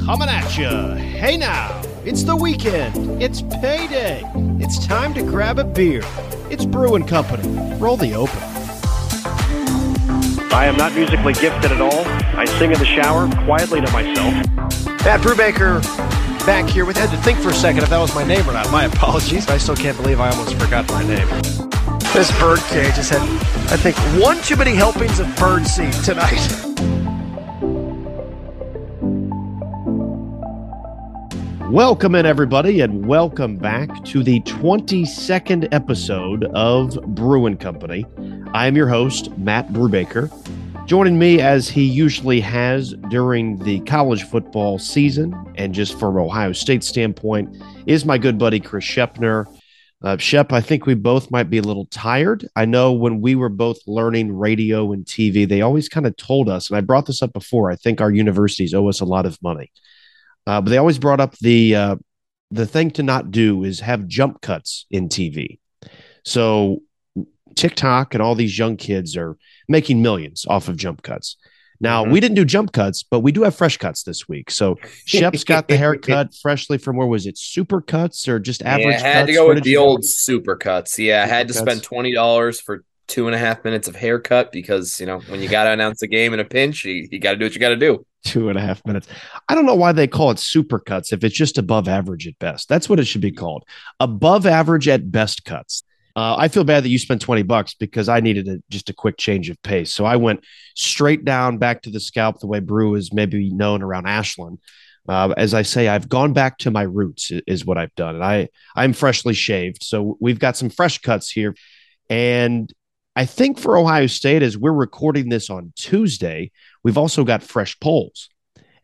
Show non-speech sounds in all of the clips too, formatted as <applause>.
Coming at you. Hey now, it's the weekend. It's payday. It's time to grab a beer. It's Brewing Company. Roll the open. I am not musically gifted at all. I sing in the shower quietly to myself. Matt Brubaker back here with. I had to think for a second if that was my name or not. My apologies. I still can't believe I almost forgot my name. This bird cage has had, I think, one too many helpings of bird seed tonight. <laughs> Welcome in, everybody, and welcome back to the 22nd episode of Brewing Company. I am your host, Matt Brubaker. Joining me, as he usually has during the college football season, and just from Ohio State standpoint, is my good buddy Chris Shepner. Uh, Schepp, I think we both might be a little tired. I know when we were both learning radio and TV, they always kind of told us, and I brought this up before. I think our universities owe us a lot of money uh, but they always brought up the uh, the thing to not do is have jump cuts in TV. So TikTok and all these young kids are making millions off of jump cuts. Now mm-hmm. we didn't do jump cuts, but we do have fresh cuts this week. So <laughs> Schepp's got the haircut freshly from where was it? Super cuts or just average? Yeah, I had cuts? to go with the old super cuts. Yeah, super I had to cuts? spend twenty dollars for two and a half minutes of haircut because you know when you got to announce a game in a pinch, you, you got to do what you got to do two and a half minutes. I don't know why they call it super cuts if it's just above average at best. That's what it should be called. Above average at best cuts. Uh, I feel bad that you spent 20 bucks because I needed a, just a quick change of pace. So I went straight down back to the scalp the way Bru is maybe known around Ashland. Uh, as I say, I've gone back to my roots is what I've done. And I, I'm freshly shaved. So we've got some fresh cuts here. And I think for Ohio State, as we're recording this on Tuesday, we've also got fresh polls,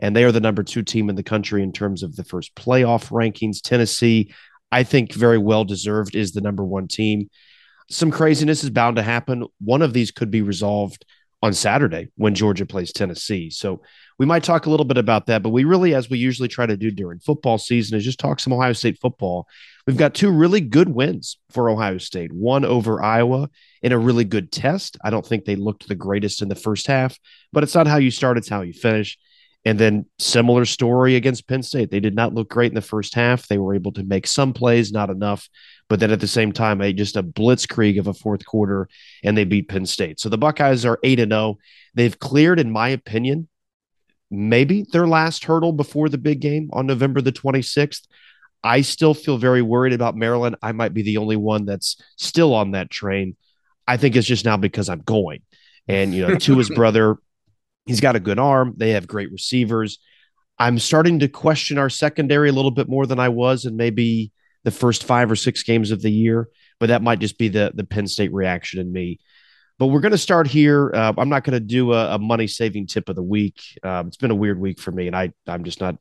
and they are the number two team in the country in terms of the first playoff rankings. Tennessee, I think, very well deserved, is the number one team. Some craziness is bound to happen. One of these could be resolved on Saturday when Georgia plays Tennessee. So we might talk a little bit about that, but we really, as we usually try to do during football season, is just talk some Ohio State football. We've got two really good wins for Ohio State one over Iowa in a really good test. I don't think they looked the greatest in the first half, but it's not how you start, it's how you finish. And then similar story against Penn State. They did not look great in the first half. They were able to make some plays, not enough. But then at the same time, a just a blitzkrieg of a fourth quarter, and they beat Penn State. So the Buckeyes are eight and zero. Oh. They've cleared, in my opinion, maybe their last hurdle before the big game on November the twenty sixth. I still feel very worried about Maryland. I might be the only one that's still on that train. I think it's just now because I'm going. And, you know, to his <laughs> brother, he's got a good arm. They have great receivers. I'm starting to question our secondary a little bit more than I was in maybe the first five or six games of the year, but that might just be the the Penn State reaction in me. But we're going to start here. Uh, I'm not going to do a, a, money saving tip of the week. Um, it's been a weird week for me, and I I'm just not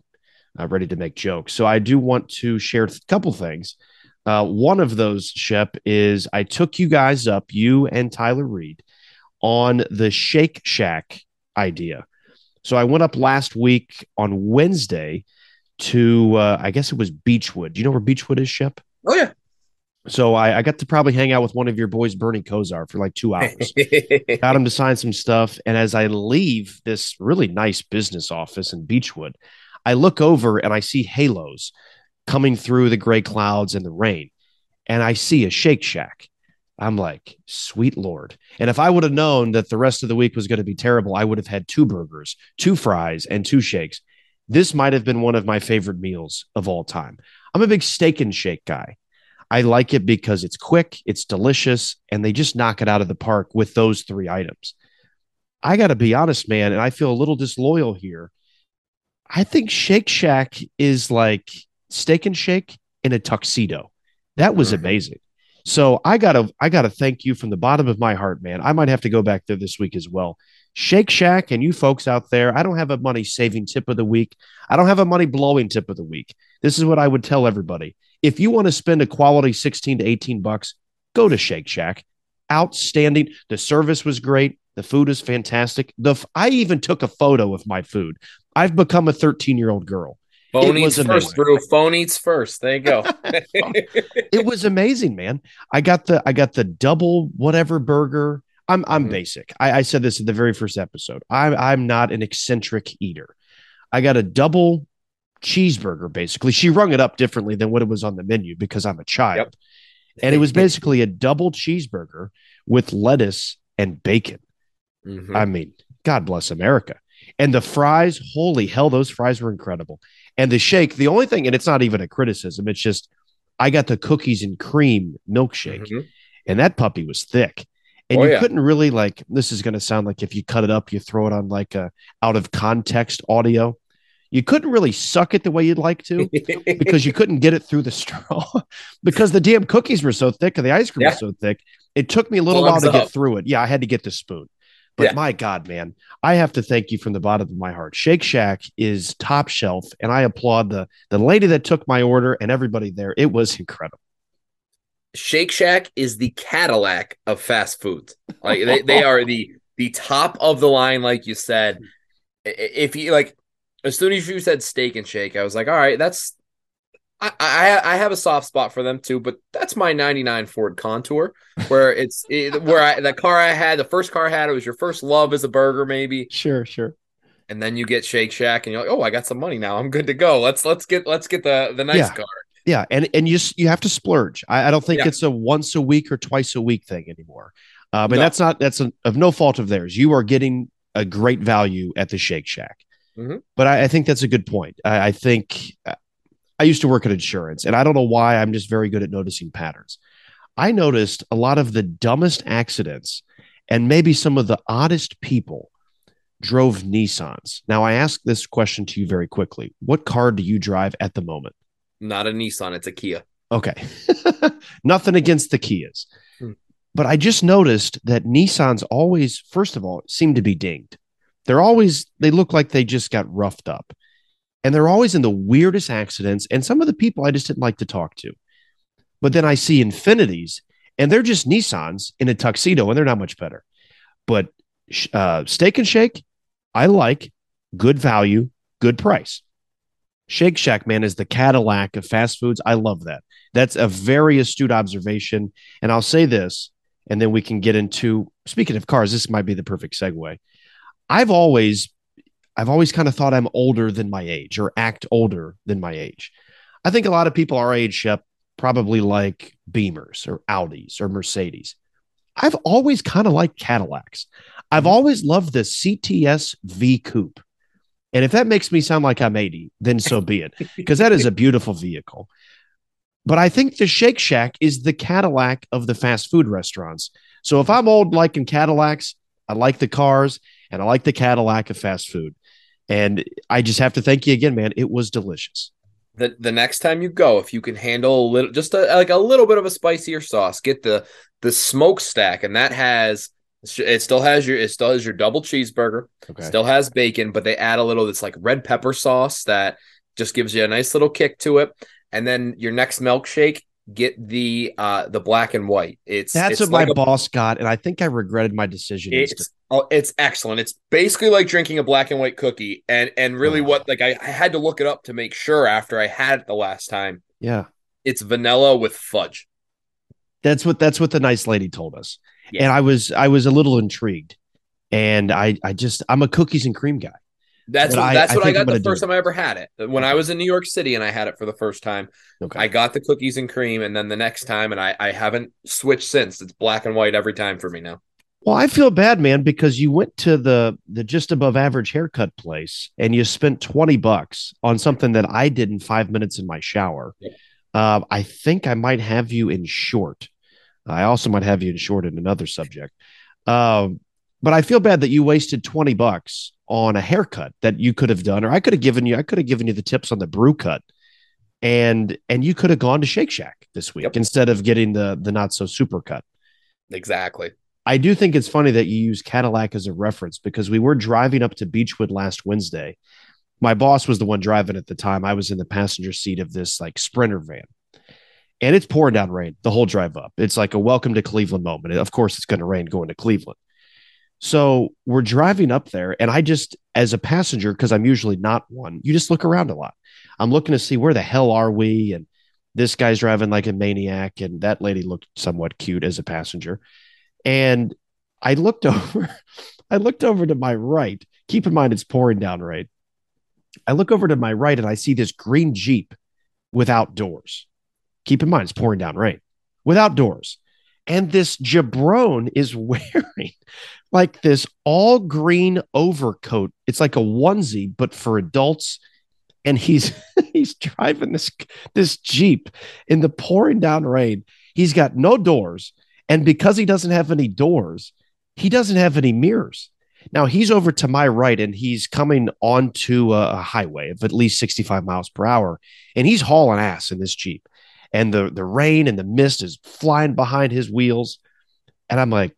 uh, ready to make jokes. So I do want to share a couple things. Uh, one of those, Schepp, is I took you guys up, you and Tyler Reed, on the Shake Shack idea. So I went up last week on Wednesday to, uh, I guess it was Beechwood. Do you know where Beechwood is, Schepp? Oh, yeah. So I, I, got to probably hang out with one of your boys, Bernie Kosar, for like two hours. <laughs> got him to sign some stuff. And as I leave this really nice business office in Beechwood, I look over and I see halos coming through the gray clouds and the rain, and I see a Shake Shack. I'm like, sweet Lord. And if I would have known that the rest of the week was going to be terrible, I would have had two burgers, two fries, and two shakes. This might have been one of my favorite meals of all time. I'm a big steak and shake guy. I like it because it's quick, it's delicious, and they just knock it out of the park with those three items. I got to be honest, man, and I feel a little disloyal here. I think Shake Shack is like Steak and Shake in a tuxedo. That was mm-hmm. amazing. So I gotta I gotta thank you from the bottom of my heart, man. I might have to go back there this week as well. Shake Shack and you folks out there, I don't have a money saving tip of the week. I don't have a money blowing tip of the week. This is what I would tell everybody. If you want to spend a quality 16 to 18 bucks, go to Shake Shack. Outstanding. The service was great. The food is fantastic. The I even took a photo of my food. I've become a 13 year old girl. Phone eats first, Bru. Phone eats first. There you go. <laughs> it was amazing, man. I got the I got the double whatever burger. I'm I'm mm-hmm. basic. I, I said this in the very first episode. I'm I'm not an eccentric eater. I got a double cheeseburger, basically. She rung it up differently than what it was on the menu because I'm a child. Yep. And it was basically a double cheeseburger with lettuce and bacon. Mm-hmm. I mean, God bless America. And the fries, holy hell, those fries were incredible. And the shake, the only thing, and it's not even a criticism, it's just I got the cookies and cream milkshake, mm-hmm. and that puppy was thick. And oh, you yeah. couldn't really like this is going to sound like if you cut it up, you throw it on like a out of context audio. You couldn't really suck it the way you'd like to <laughs> because you couldn't get it through the <laughs> straw because the damn cookies were so thick and the ice cream yeah. was so thick. It took me a little Thumbs while to up. get through it. Yeah, I had to get the spoon. But yeah. my God, man, I have to thank you from the bottom of my heart. Shake Shack is top shelf, and I applaud the the lady that took my order and everybody there. It was incredible. Shake Shack is the Cadillac of fast foods. Like they, they are the the top of the line, like you said. If you like, as soon as you said steak and shake, I was like, all right, that's I, I, I have a soft spot for them too, but that's my '99 Ford Contour, where <laughs> it's it, where I the car I had, the first car I had, it was your first love as a burger, maybe. Sure, sure. And then you get Shake Shack, and you're like, oh, I got some money now, I'm good to go. Let's let's get let's get the the nice yeah. car. Yeah, and and you you have to splurge. I, I don't think yeah. it's a once a week or twice a week thing anymore. Um, and no. that's not that's a, of no fault of theirs. You are getting a great value at the Shake Shack. Mm-hmm. But I, I, think that's a good point. I, I think I used to work at insurance, and I don't know why I'm just very good at noticing patterns. I noticed a lot of the dumbest accidents and maybe some of the oddest people drove Nissans. Now, I ask this question to you very quickly. What car do you drive at the moment? Not a Nissan, it's a Kia. Okay. <laughs> Nothing against the Kias. Hmm. But I just noticed that Nissans always, first of all, seem to be dinged. They're always, they look like they just got roughed up and they're always in the weirdest accidents. And some of the people I just didn't like to talk to. But then I see Infinitis, and they're just Nissans in a tuxedo, and they're not much better. But uh, Steak and Shake, I like good value, good price. Shake Shack, man, is the Cadillac of fast foods. I love that. That's a very astute observation. And I'll say this, and then we can get into speaking of cars, this might be the perfect segue. I've always I've always kind of thought I'm older than my age or act older than my age. I think a lot of people our age, Schepp, probably like Beamers or Audis or Mercedes. I've always kind of liked Cadillacs. I've mm-hmm. always loved the CTS V Coupe. And if that makes me sound like I'm 80, then so be it, because that is a beautiful vehicle. But I think the Shake Shack is the Cadillac of the fast food restaurants. So if I'm old liking Cadillacs, I like the cars and I like the Cadillac of fast food. And I just have to thank you again, man. It was delicious. The the next time you go, if you can handle a little, just a, like a little bit of a spicier sauce, get the the smokestack, and that has it still has your it still has your double cheeseburger, okay. still has bacon, but they add a little this like red pepper sauce that just gives you a nice little kick to it. And then your next milkshake get the uh the black and white. It's that's it's what like my a, boss got, and I think I regretted my decision. It's oh, it's excellent. It's basically like drinking a black and white cookie, and and really oh. what like I, I had to look it up to make sure after I had it the last time. Yeah, it's vanilla with fudge. That's what that's what the nice lady told us, yeah. and I was I was a little intrigued, and I I just I'm a cookies and cream guy. That's what, I, that's what I, I got the first time I ever had it. When. I was in New York City and I had it for the first time, okay. I got the cookies and cream, and then the next time, and I, I haven't switched since. It's black and white every time for me now. Well, I feel bad, man, because you went to the the just above average haircut place and you spent twenty bucks on something that I did in five minutes in my shower. Yeah. Uh, I think I might have you in short. I also might have you in short in another subject. Um, but I feel bad that you wasted 20 bucks on a haircut that you could have done, or I could have given you, I could have given you the tips on the brew cut and and you could have gone to Shake Shack this week yep. instead of getting the the not so super cut. Exactly. I do think it's funny that you use Cadillac as a reference because we were driving up to Beechwood last Wednesday. My boss was the one driving at the time. I was in the passenger seat of this like sprinter van. And it's pouring down rain the whole drive up. It's like a welcome to Cleveland moment. Of course, it's going to rain going to Cleveland. So we're driving up there, and I just, as a passenger, because I'm usually not one, you just look around a lot. I'm looking to see where the hell are we? And this guy's driving like a maniac, and that lady looked somewhat cute as a passenger. And I looked <laughs> over, I looked over to my right. Keep in mind, it's pouring down rain. I look over to my right and I see this green Jeep without doors. Keep in mind, it's pouring down rain without doors. And this jabron is <laughs> wearing like this all green overcoat. It's like a onesie, but for adults. And he's <laughs> he's driving this this Jeep in the pouring down rain. He's got no doors. And because he doesn't have any doors, he doesn't have any mirrors. Now he's over to my right and he's coming onto a, highway of at least 65 miles per hour. And he's hauling ass in this Jeep. And the, the rain and the mist is flying behind his wheels. And I'm like,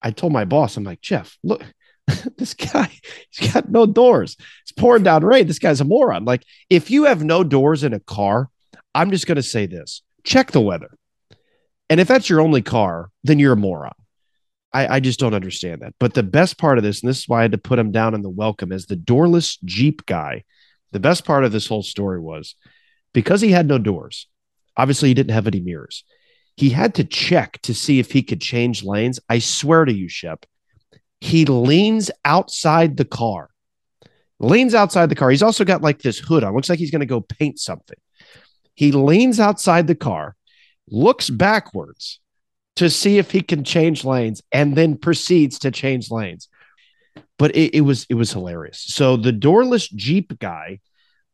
I told my boss, I'm like, Jeff, look, <laughs> this guy, he's got no doors. It's pouring down rain. This guy's a moron. Like, if you have no doors in a car, I'm just going to say this check the weather. And if that's your only car, then you're a moron. I, I just don't understand that. But the best part of this, and this is why I had to put him down in the welcome as the doorless Jeep guy. The best part of this whole story was because he had no doors, obviously he didn't have any mirrors. He had to check to see if he could change lanes. I swear to you, Schepp, he leans outside the car, leans outside the car. He's also got like this hood on. Looks like he's going to go paint something. He leans outside the car, looks backwards, to see if he can change lanes and then proceeds to change lanes. But it, it was it was hilarious. So the doorless Jeep guy,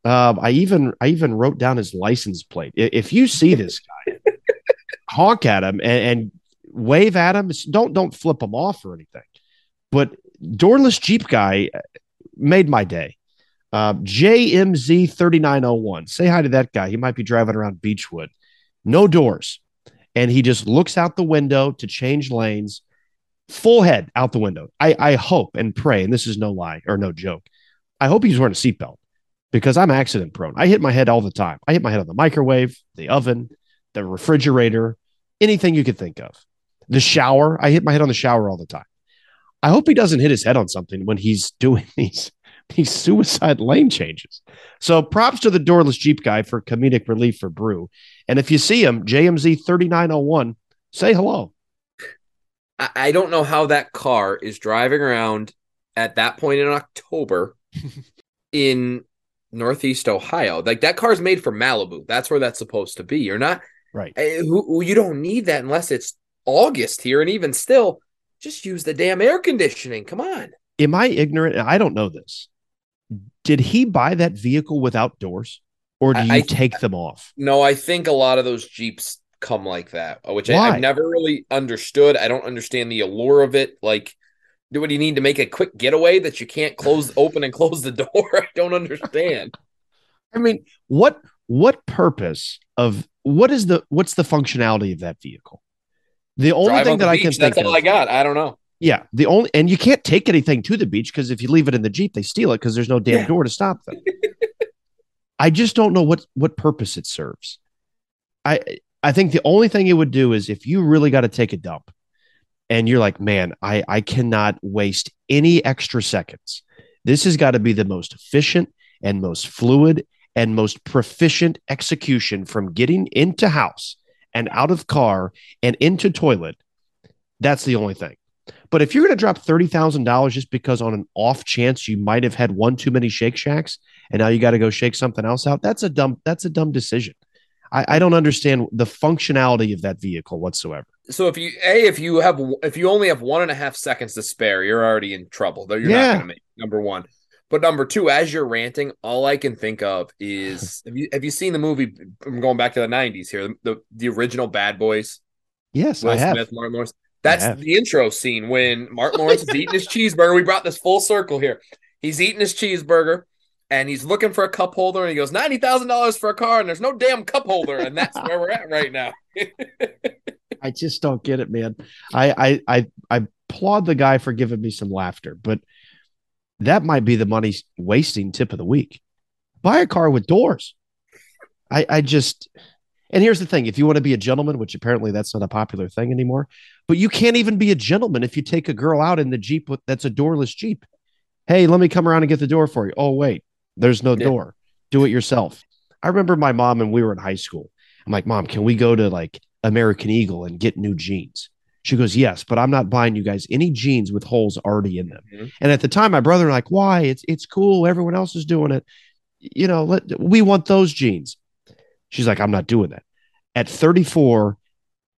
um, I even I even wrote down his license plate. If you see this guy, <laughs> honk at him and, and wave at him. Don't don't flip him off or anything. But doorless Jeep guy uh, made my day. Uh, JMZ 3901. Say hi to that guy. He might be driving around Beechwood. No doors and he just looks out the window to change lanes, full head out the window. I, I hope and pray, and this is no lie or no joke. I hope he's wearing a seatbelt because I'm accident prone. I hit my head all the time. I hit my head on the microwave, the oven, the refrigerator, anything you could think of. The shower, I hit my head on the shower all the time. I hope he doesn't hit his head on something when he's <laughs> doing these these suicide lane changes. So props to the doorless Jeep guy for comedic relief for Bru. And if you see him, JMZ 3901, say hello. I don't know how that car is driving around at that point in October <laughs> in Northeast Ohio. Like that car's made for Malibu. That's where that's supposed to be. You're not right. Eh, you don't need that unless it's August here. And even still, just use the damn air conditioning. Come on. Am I ignorant? I don't know this did he buy that vehicle without doors or do you I, take them off? No, I think a lot of those Jeeps come like that, uh, which I, have never really understood. I don't understand the allure of it. Like, do what you need to make a quick getaway that you can't close, <laughs> open, and close the door? <laughs> I don't understand. I mean, what what purpose of what is the what's the functionality of that vehicle? The only Drive thing that beach, I can think that's all of, I got. I don't know. Yeah, the only and you can't take anything to the beach because if you leave it in the jeep, they steal it because there's no damn yeah. door to stop them. <laughs> I just don't know what what purpose it serves. I I think the only thing it would do is if you really got to take a dump, and you're like, man, I I cannot waste any extra seconds. This has got to be the most efficient and most fluid and most proficient execution from getting into house and out of car and into toilet. That's the only thing. But if you're going to drop $30,000 just because on an off chance you might have had one too many Shake Shacks and now you got to go shake something else out, that's a dumb that's a dumb decision. I, I don't understand the functionality of that vehicle whatsoever. So if you a if you have if you only have one and a half seconds to spare, you're already in trouble. Though you're yeah. not going to make number one. But number two, as you're ranting, all I can think of is <laughs> have you have you seen the movie? I'm going back to the '90s here. The the, original Bad Boys. Yes, Will I have. Smith, Martin Lawrence. That's the intro scene when Martin Lawrence is eating his <laughs> cheeseburger. We brought this full circle here. He's eating his cheeseburger and he's looking for a cup holder and he goes ninety thousand dollars for a car and there's no damn cup holder and that's <laughs> where we're at right now. <laughs> I just don't get it, man. I, I I I applaud the guy for giving me some laughter, but that might be the money wasting tip of the week. Buy a car with doors. I I just and here's the thing if you want to be a gentleman, which apparently that's not a popular thing anymore, but you can't even be a gentleman if you take a girl out in the Jeep that's a doorless Jeep. Hey, let me come around and get the door for you. Oh, wait, there's no yeah. door. Do it yourself. I remember my mom and we were in high school. I'm like, Mom, can we go to like American Eagle and get new jeans? She goes, Yes, but I'm not buying you guys any jeans with holes already in them. Mm-hmm. And at the time, my brother and like, Why? It's it's cool. Everyone else is doing it. you know, let, we want those jeans. She's like, I'm not doing that. At 34,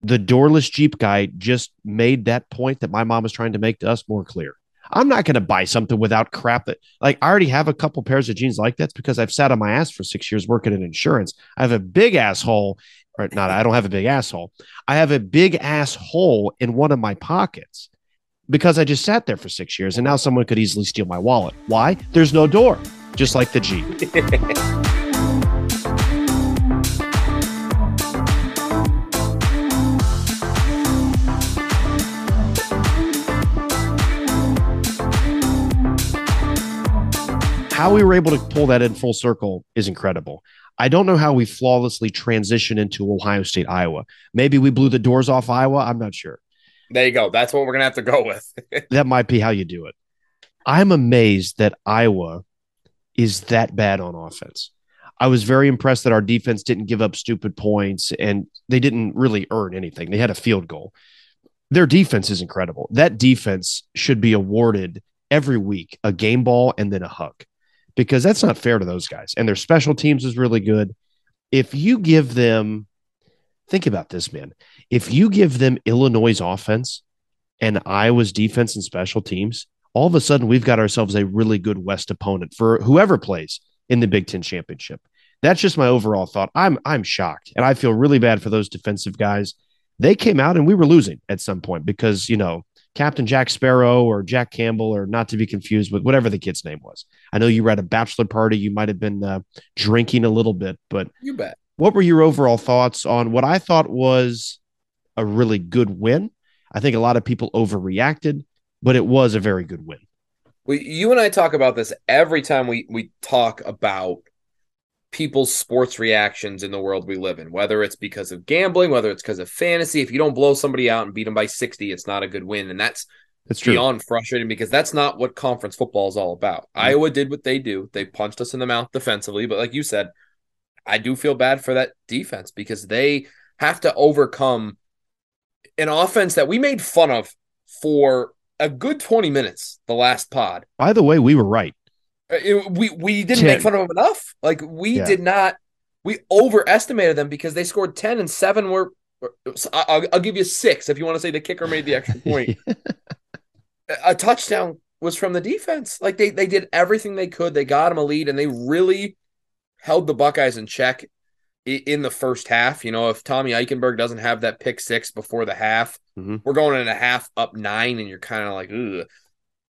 the doorless Jeep guy just made that point that my mom was trying to make to us more clear. I'm not going to buy something without crap that, like, I already have a couple pairs of jeans like that because I've sat on my ass for six years working in insurance. I have a big asshole, or not, I don't have a big asshole. I have a big asshole in one of my pockets because I just sat there for six years and now someone could easily steal my wallet. Why? There's no door, just like the Jeep. <laughs> how we were able to pull that in full circle is incredible. I don't know how we flawlessly transition into Ohio State, Iowa. Maybe we blew the doors off Iowa. I'm not sure. There you go. That's what we're going to have to go with. <laughs> that might be how you do it. I'm amazed that Iowa is that bad on offense. I was very impressed that our defense didn't give up stupid points and they didn't really earn anything. They had a field goal. Their defense is incredible. That defense should be awarded every week a game ball and then a hug because that's not fair to those guys. And their special teams is really good. If you give them, think about this, man. If you give them Illinois' offense and Iowa's defense and special teams, all of a sudden we've got ourselves a really good West opponent for whoever plays in the Big Ten championship. That's just my overall thought. I'm I'm shocked, and I feel really bad for those defensive guys. They came out and we were losing at some point because you know Captain Jack Sparrow or Jack Campbell, or not to be confused with whatever the kid's name was. I know you were at a bachelor party. You might have been uh, drinking a little bit, but you bet. What were your overall thoughts on what I thought was a really good win? I think a lot of people overreacted, but it was a very good win. We, you and I talk about this every time we we talk about people's sports reactions in the world we live in, whether it's because of gambling, whether it's because of fantasy. If you don't blow somebody out and beat them by 60, it's not a good win. And that's true. beyond frustrating because that's not what conference football is all about. Mm-hmm. Iowa did what they do. They punched us in the mouth defensively. But like you said, I do feel bad for that defense because they have to overcome an offense that we made fun of for a good 20 minutes the last pod. By the way, we were right. Uh, it, we we didn't 10. make fun of them enough. Like we yeah. did not. We overestimated them because they scored ten and seven were. I'll, I'll give you six if you want to say the kicker made the extra point. <laughs> a touchdown was from the defense. Like they they did everything they could. They got them a lead and they really held the Buckeyes in check in the first half. You know, if Tommy Eichenberg doesn't have that pick six before the half, mm-hmm. we're going in a half up nine, and you're kind of like, Ugh.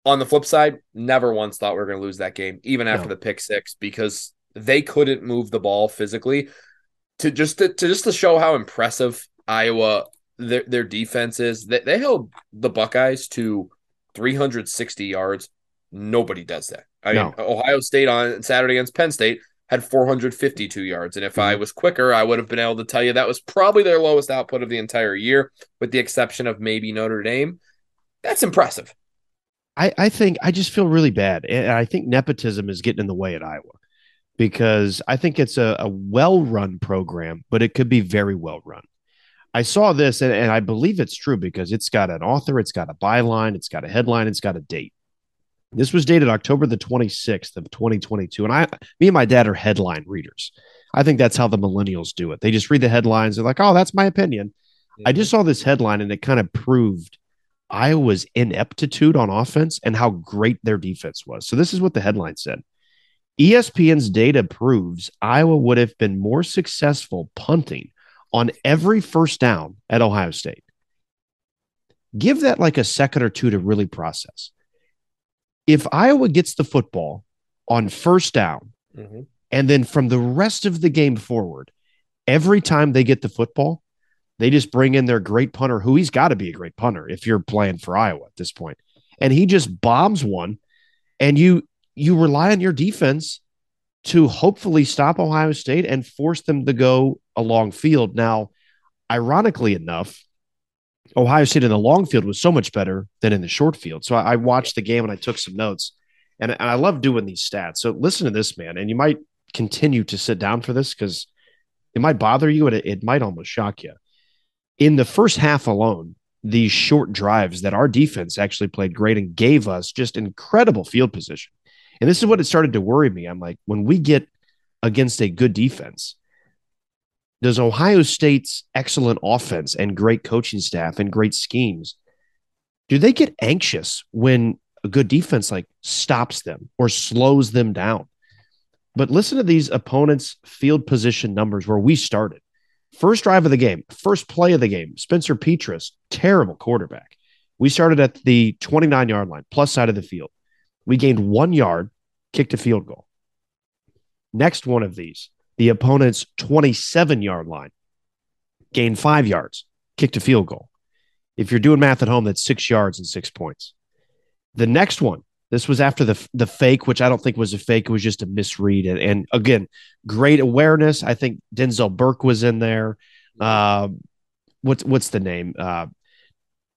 On the flip side, never once thought we were going to lose that game, even after no. the pick six, because they couldn't move the ball physically. To just to, to just to show how impressive Iowa their their defense is, they, they held the Buckeyes to 360 yards. Nobody does that. I no. mean, Ohio State on Saturday against Penn State had 452 yards. And if mm-hmm. I was quicker, I would have been able to tell you that was probably their lowest output of the entire year, with the exception of maybe Notre Dame. That's impressive. I, I think I just feel really bad. And I think nepotism is getting in the way at Iowa because I think it's a, a well run program, but it could be very well run. I saw this and, and I believe it's true because it's got an author, it's got a byline, it's got a headline, it's got a date. This was dated October the 26th of 2022. And I, me and my dad are headline readers. I think that's how the millennials do it. They just read the headlines. They're like, oh, that's my opinion. Mm-hmm. I just saw this headline and it kind of proved Iowa's ineptitude on offense and how great their defense was. So this is what the headline said. ESPN's data proves Iowa would have been more successful punting on every first down at Ohio State. Give that like a second or two to really process. If Iowa gets the football on first down, mm-hmm. and then from the rest of the game forward, every time they get the football, they just bring in their great punter, who he's got to be a great punter if you're playing for Iowa at this point. And he just bombs one, and you you rely on your defense to hopefully stop Ohio State and force them to go a long field. Now, ironically enough, Ohio State in the long field was so much better than in the short field. So I, I watched the game and I took some notes, and, and I love doing these stats. So listen to this, man, and you might continue to sit down for this because it might bother you and it, it might almost shock you in the first half alone, these short drives that our defense actually played great and gave us just incredible field position. And this is what it started to worry me. I'm like, when we get against a good defense. Does Ohio State's excellent offense and great coaching staff and great schemes do they get anxious when a good defense like stops them or slows them down? But listen to these opponents' field position numbers where we started. First drive of the game, first play of the game, Spencer Petras, terrible quarterback. We started at the 29 yard line, plus side of the field. We gained one yard, kicked a field goal. Next one of these, the opponent's 27 yard line, gained five yards, kicked a field goal. If you're doing math at home, that's six yards and six points. The next one, this was after the the fake, which I don't think was a fake. It was just a misread. And, and again, great awareness. I think Denzel Burke was in there. Uh, what's what's the name? Uh,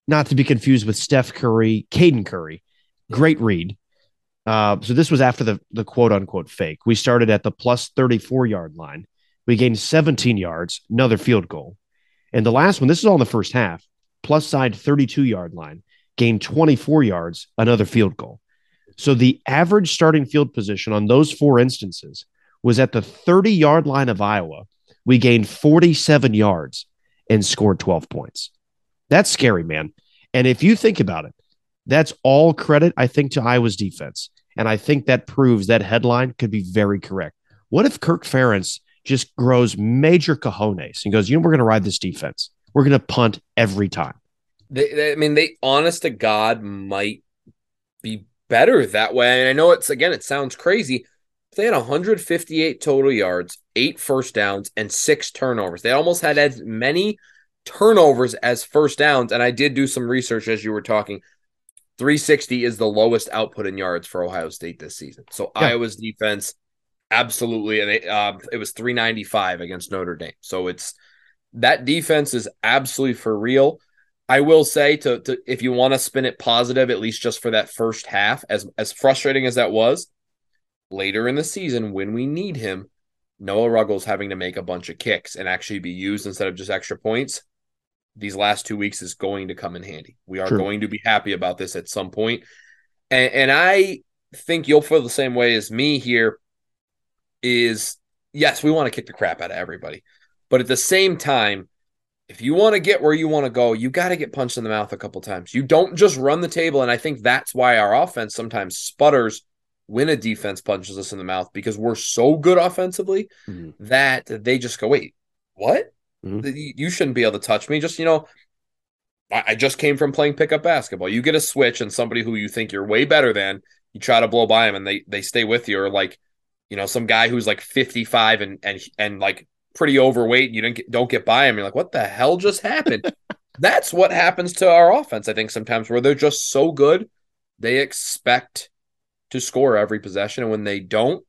not to be confused with Steph Curry, Caden Curry. Great read. Uh, so this was after the the quote unquote fake. We started at the plus 34 yard line. We gained 17 yards, another field goal. And the last one, this is all in the first half, plus side 32 yard line, gained 24 yards, another field goal. So the average starting field position on those four instances was at the 30 yard line of Iowa. We gained 47 yards and scored 12 points. That's scary, man. And if you think about it, that's all credit, I think, to Iowa's defense. And I think that proves that headline could be very correct. What if Kirk Ferentz just grows major cojones and goes, you know, we're going to ride this defense. We're going to punt every time. They, they, I mean, they honest to God might be better that way. And I know it's again, it sounds crazy. They had 158 total yards, eight first downs, and six turnovers. They almost had as many turnovers as first downs. And I did do some research as you were talking. 360 is the lowest output in yards for Ohio State this season. So yeah. Iowa's defense, absolutely, and it, uh, it was 395 against Notre Dame. So it's that defense is absolutely for real. I will say to, to if you want to spin it positive, at least just for that first half, as as frustrating as that was, later in the season when we need him, Noah Ruggles having to make a bunch of kicks and actually be used instead of just extra points. These last two weeks is going to come in handy. We are True. going to be happy about this at some point. And, and I think you'll feel the same way as me here. Is yes, we want to kick the crap out of everybody. But at the same time, if you want to get where you want to go, you got to get punched in the mouth a couple times. You don't just run the table. And I think that's why our offense sometimes sputters when a defense punches us in the mouth because we're so good offensively mm-hmm. that they just go, wait, what? Mm-hmm. You shouldn't be able to touch me. Just, you know, I just came from playing pickup basketball. You get a switch and somebody who you think you're way better than, you try to blow by them and they they stay with you, or like, you know, some guy who's like 55 and and and like pretty overweight, and you don't get, don't get by him. You're like, what the hell just happened? <laughs> That's what happens to our offense. I think sometimes where they're just so good, they expect to score every possession, and when they don't,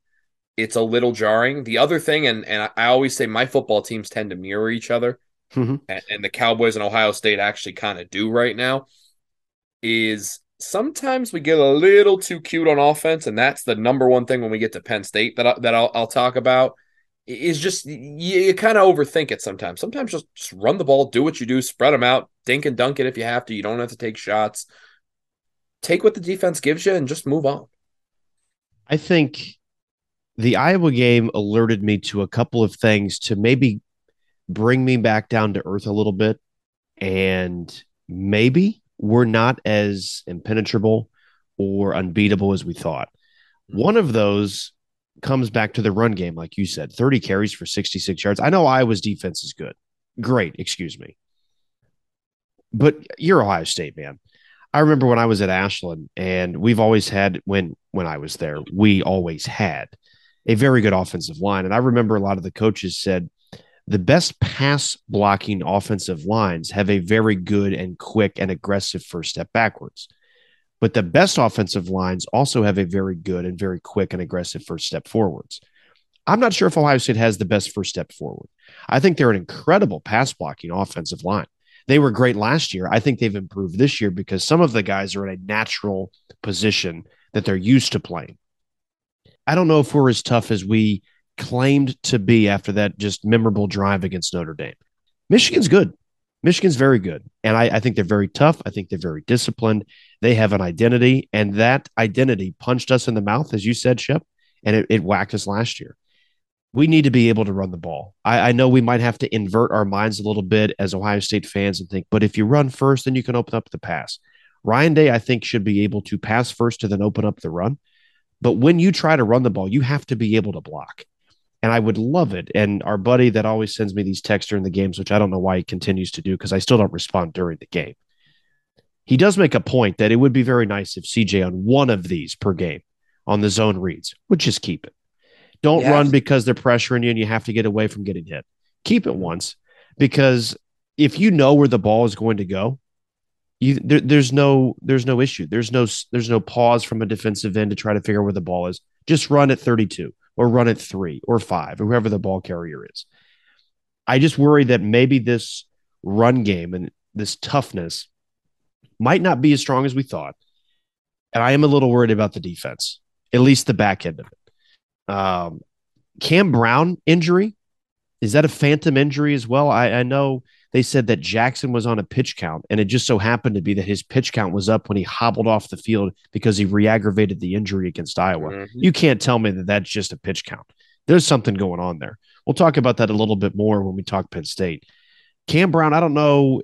it's a little jarring. The other thing, and and I always say my football teams tend to mirror each other, mm-hmm. and, and the Cowboys and Ohio State actually kind of do right now. Is sometimes we get a little too cute on offense, and that's the number one thing when we get to Penn State that I, that I'll, I'll talk about is just you, you kind of overthink it sometimes. Sometimes just, just run the ball, do what you do, spread them out, dink and dunk it if you have to. You don't have to take shots. Take what the defense gives you and just move on. I think the Iowa game alerted me to a couple of things to maybe bring me back down to earth a little bit. And maybe we're not as impenetrable or unbeatable as we thought. Mm-hmm. One of those comes back to the run game, like you said 30 carries for 66 yards. I know Iowa's defense is good. Great, excuse me. But you're Ohio State, man. I remember when I was at Ashland, and we've always had when when I was there, we always had a very good offensive line. And I remember a lot of the coaches said the best pass blocking offensive lines have a very good and quick and aggressive first step backwards. But the best offensive lines also have a very good and very quick and aggressive first step forwards. I'm not sure if Ohio State has the best first step forward. I think they're an incredible pass blocking offensive line. They were great last year. I think they've improved this year because some of the guys are in a natural position that they're used to playing. I don't know if we're as tough as we claimed to be after that just memorable drive against Notre Dame. Michigan's good. Michigan's very good. And I, I, think they're very tough. I think they're very disciplined. They have an identity, and that identity punched us in the mouth, as you said, Schepp, and it, it whacked us last year. we need to be able to run the ball. I, I, know we might have to invert our minds a little bit as Ohio State fans and think, but if you run first, then you can open up the pass. Ryan Day, I think, should be able to pass first to then open up the run. But when you try to run the ball, you have to be able to block. And I would love it. And our buddy that always sends me these texts during the games, which I don't know why he continues to do because I still don't respond during the game. He does make a point that it would be very nice if CJ on one of these per game on the zone reads would just keep it. Don't yes. run because they're pressuring you and you have to get away from getting hit. Keep it once because if you know where the ball is going to go, you there, there's no there's no issue. There's no there's no pause from a defensive end to try to figure where the ball is. Just run at 32 or run at 3 or 5 or whoever the ball carrier is. I just worry that maybe this run game and this toughness might not be as strong as we thought. And I am a little worried about the defense, at least the back end of it. Um, Cam Brown injury is that a phantom injury as well? I, I know they said that Jaxon was on a pitch count, and it just so happened to be that his pitch count was up when he hobbled off the field because he re-aggravated the injury against Iowa. Mm-hmm. You can't tell me that that's just a pitch count. There's something going on there. We'll talk about that a little bit more when we talk Penn State. Cam Brown, I don't know.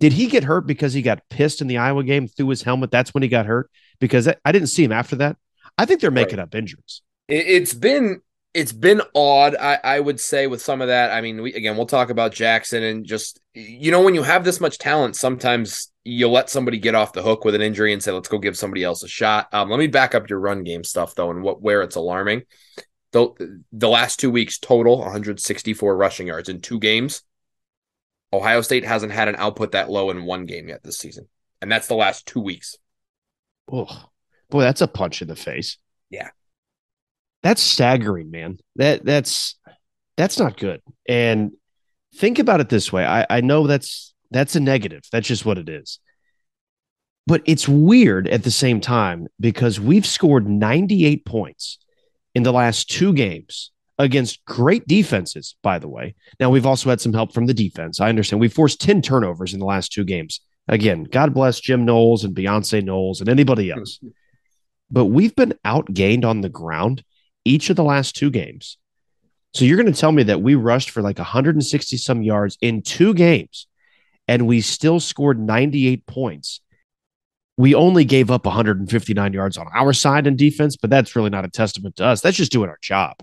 Did he get hurt because he got pissed in the Iowa game, threw his helmet? That's when he got hurt? Because I didn't see him after that. I think they're making right. up injuries it's been it's been odd I, I would say with some of that. I mean we, again we'll talk about Jaxon and just you know when you have this much talent sometimes you'll let somebody get off the hook with an injury and say let's go give somebody else a shot. Um, let me back up your run game stuff though and what where it's alarming. The, the last two weeks total 164 rushing yards in two games. Ohio state hasn't had an output that low in one game yet this season and that's the last two weeks. Oh boy that's a punch in the face. Yeah that's staggering, man. That that's that's not good. And think about it this way. I, I know that's that's a negative. That's just what it is. But it's weird at the same time because we've scored 98 points in the last two games against great defenses, by the way. Now, we've also had some help from the defense. I understand we forced 10 turnovers in the last two games. Again, God bless Jim Knowles and Beyonce Knowles and anybody else. <laughs> but we've been outgained on the ground each of the last two games. So you're going to tell me that we rushed for like 160 some yards in two games and we still scored 98 points. We only gave up 159 yards on our side in defense, but that's really not a testament to us. That's just doing our job.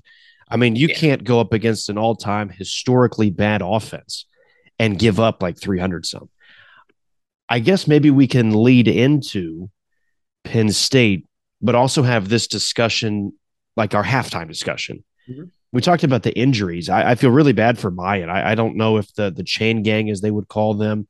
I mean, you yeah. can't go up against an all time historically bad offense and give up like 300 some. I guess maybe we can lead into Penn State, but also have this discussion like our halftime discussion. Mm-hmm. We talked about the injuries. I, I, feel really bad for Miyan. I, I don't know if the the chain gang, as they would call them,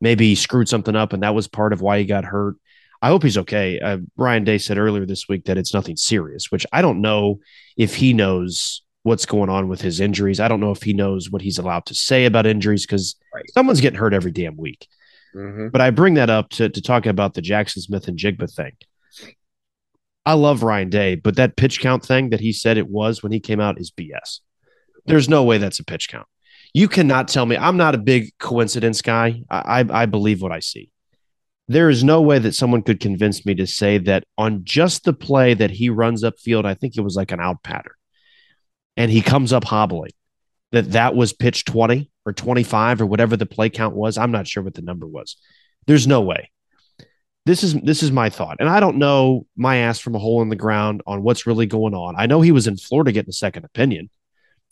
maybe screwed something up, and that was part of why he got hurt. I hope he's okay. Uh, Ryan Day said earlier this week that it's nothing serious, which I don't know if he knows what's going on with his injuries. I don't know if he knows what he's allowed to say about injuries because right. someone's getting hurt every damn week. Mm-hmm. But I bring that up to, to talk about the Jaxon Smith-Njigba thing. I love Ryan Day, but that pitch count thing that he said it was when he came out is BS. There's no way that's a pitch count. You cannot tell me. I'm not a big coincidence guy. I, I, I believe what I see. There is no way that someone could convince me to say that on just the play that he runs upfield, I think it was like an out pattern, and he comes up hobbling, that that was pitch 20 or 25 or whatever the play count was. I'm not sure what the number was. There's no way this is this is my thought, and I don't know my ass from a hole in the ground on what's really going on. I know he was in Florida getting a second opinion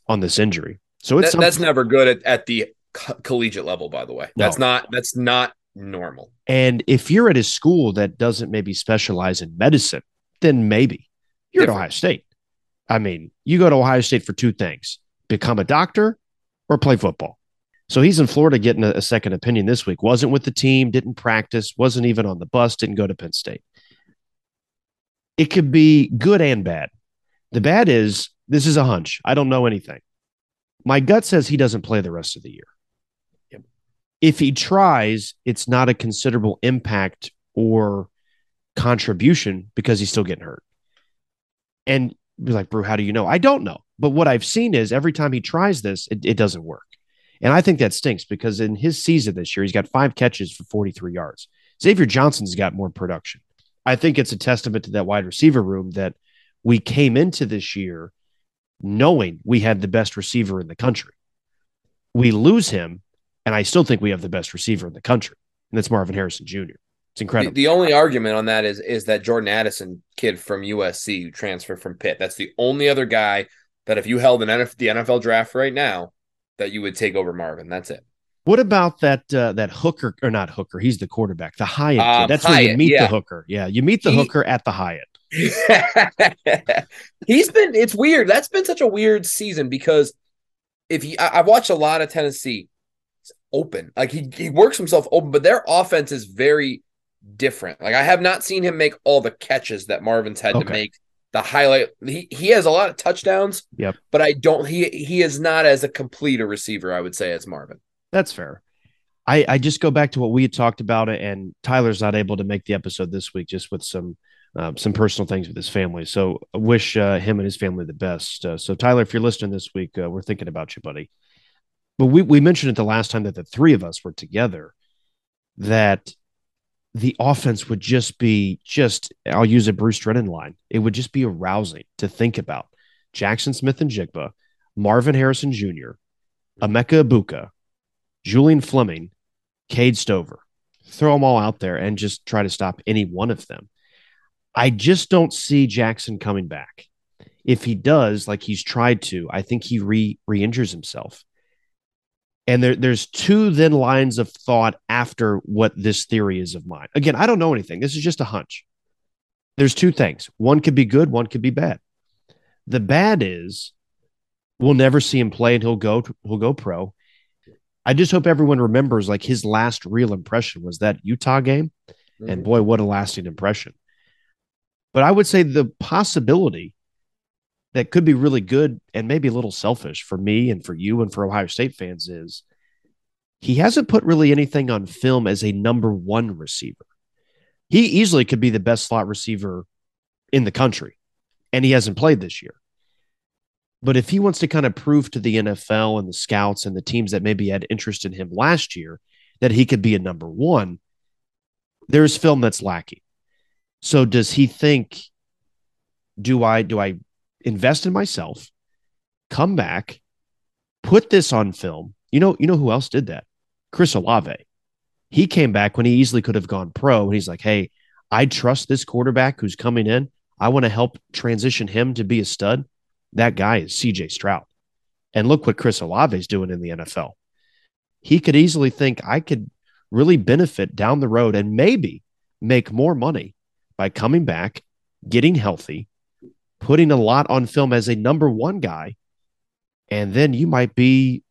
on this injury, so it's that, that's never good at, at the co- collegiate level. By the way, that's no. not that's not normal. And if you're at a school that doesn't maybe specialize in medicine, then maybe you're Different. at Ohio State. I mean, you go to Ohio State for two things: become a doctor or play football. So he's in Florida getting a, a, second opinion this week. Wasn't with the team, didn't practice, wasn't even on the bus, didn't go to Penn State. It could be good and bad. The bad is this is a hunch. I don't know anything. My gut says he doesn't play the rest of the year. If he tries, it's not a considerable impact or contribution because he's still getting hurt. And be like, Bru, how do you know? I don't know. But what I've seen is every time he tries this, it, it doesn't work. And I think that stinks because in his season this year, he's got five catches for 43 yards. Xavier Johnson's got more production. I think it's a testament to that wide receiver room that we came into this year knowing we had the best receiver in the country. We lose him, and I still think we have the best receiver in the country, and that's Marvin Harrison Jr. It's incredible. The, the, only argument on that is is that Jordan Addison kid from USC who transferred from Pitt. That's the only other guy that if you held an NFL, the NFL draft right now, that you would take over Marvin. That's it. What about that uh, that hooker or not hooker? He's the quarterback, the Hyatt. Um, That's Hyatt, where you meet yeah. the hooker. Yeah, you meet the He- hooker at the Hyatt. <laughs> He's been it's weird. That's been such a weird season because if he I, I've watched a lot of Tennessee he's open. Like he he works himself open, but their offense is very different. Like I have not seen him make all the catches that Marvin's had Okay. to make. The highlight he he has a lot of touchdowns. Yep. But I don't he he is not as a complete a receiver, I would say, as Marvin. That's fair. I, I just go back to what we had talked about, it, and Tyler's not able to make the episode this week, just with some um, some personal things with his family. So I wish uh, him and his family the best. Uh, so Tyler, if you're listening this week, uh, we're thinking about you, buddy. But we we mentioned it the last time that the three of us were together, that the offense would just be just I'll use a Bruce Drennan line. It would just be arousing to think about. Jaxon Smith-Njigba, Marvin Harrison Jr., Emeka Egbuka, Julian Fleming, Cade Stover. Throw them all out there and just try to stop any one of them. I just don't see Jaxon coming back. If he does, like he's tried to, I think he re re injures himself. And there, there's two then lines of thought after what this theory is of mine. Again, I don't know anything. This is just a hunch. There's two things. One could be good, one could be bad. The bad is we'll never see him play and he'll go he'll go pro. I just hope everyone remembers like his last real impression was that Utah game. And mm-hmm. boy, what a lasting impression. But I would say the possibility that could be really good and maybe a little selfish for me and for you and for Ohio State fans is he hasn't put really anything on film as a number one receiver. He easily could be the best slot receiver in the country, and he hasn't played this year. But if he wants to kind of prove to the NFL and the scouts and the teams that maybe had interest in him last year that he could be a number one, there's film that's lacking. So does he think, do I do I invest in myself, come back, put this on film? You know, you know who else did that? Chris Olave. He came back when he easily could have gone pro, and he's like, "Hey, I trust this quarterback who's coming in. I want to help transition him to be a stud." That guy is C.J. Stroud, and look what Chris Olave is doing in the NFL. He could easily think I could really benefit down the road and maybe make more money by coming back, getting healthy, putting a lot on film as a number one guy, and then you might be,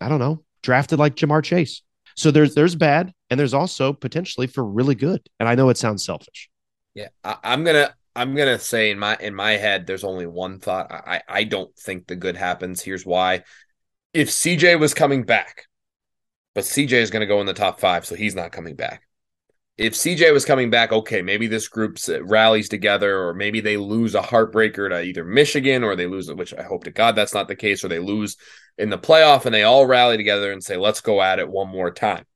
I don't know, drafted like Ja'Marr Chase. So there's there's bad, and there's also potentially for really good. And I know it sounds selfish. Yeah, I, I'm gonna I'm gonna say in my in my head, there's only one thought. I I don't think the good happens. Here's why: if CJ was coming back, but CJ is gonna go in the top five, so he's not coming back. If CJ was coming back, okay, maybe this group rallies together, or maybe they lose a heartbreaker to either Michigan, or they lose, which I hope to God that's not the case, or they lose in the playoff, and they all rally together and say, "Let's go at it one more time."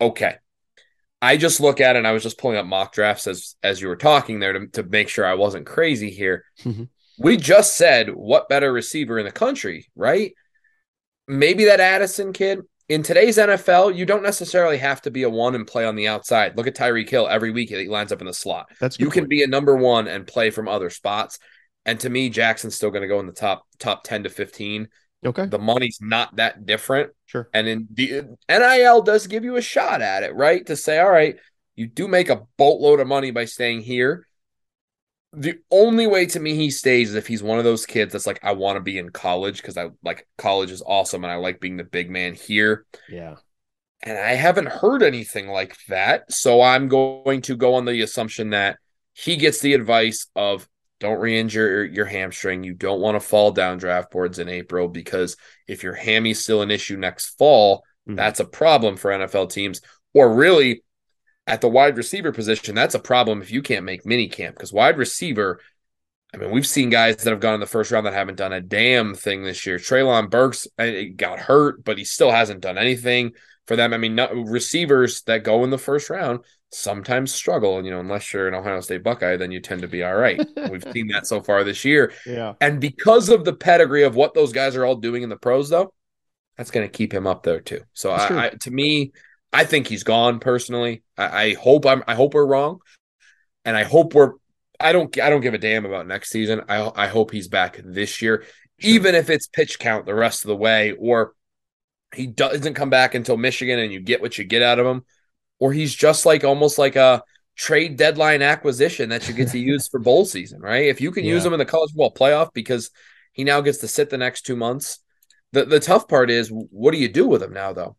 Okay, I just look at it and I was just pulling up mock drafts as as you were talking there to, to make sure I wasn't crazy here. Mhm. We just said what better receiver in the country, right? Maybe that Addison kid. In today's NFL, you don't necessarily have to be a one and play on the outside. Look at Tyreek Hill every week he lines up in the slot. That's You can point. be a number one and play from other spots. And to me, Jaxon's still going to go in the top top 10 to 15. okay. The money's not that different. Sure. And in the NIL does give you a shot at it, right? To say, all right, you do make a boatload of money by staying here. The only way to me he stays is if he's one of those kids that's like, I want to be in college because I like college is awesome and I like being the big man here. Yeah. And I haven't heard anything like that. So I'm going to go on the assumption that he gets the advice of don't re-injure your, your hamstring. You don't want to fall down draft boards in April because if your hammy's still an issue next fall, Mhm. that's a problem for NFL teams. Or really, at the wide receiver position, that's a problem if you can't make mini camp because wide receiver, I mean, we've seen guys that have gone in the first round that haven't done a damn thing this year. Treylon Burks eh, got hurt, but he still hasn't done anything for them. I mean, no, receivers that go in the first round sometimes struggle. And, you know, unless you're an Ohio State Buckeye, then you tend to be all right. <laughs> We've seen that so far this year. Yeah. And because of the pedigree of what those guys are all doing in the pros, though, that's going to keep him up there too. So I, I, to me, I think he's gone personally. I, I hope I'm I hope we're wrong. And I hope we're I don't I don't give a damn about next season. I I hope he's back this year, sure. even if it's pitch count the rest of the way, or he doesn't come back until Michigan and you get what you get out of him, or he's just like almost like a trade deadline acquisition that you get to <laughs> use for bowl season, right? If you can yeah. use him in the college football playoff because he now gets to sit the next two months. The the tough part is what do you do with him now though?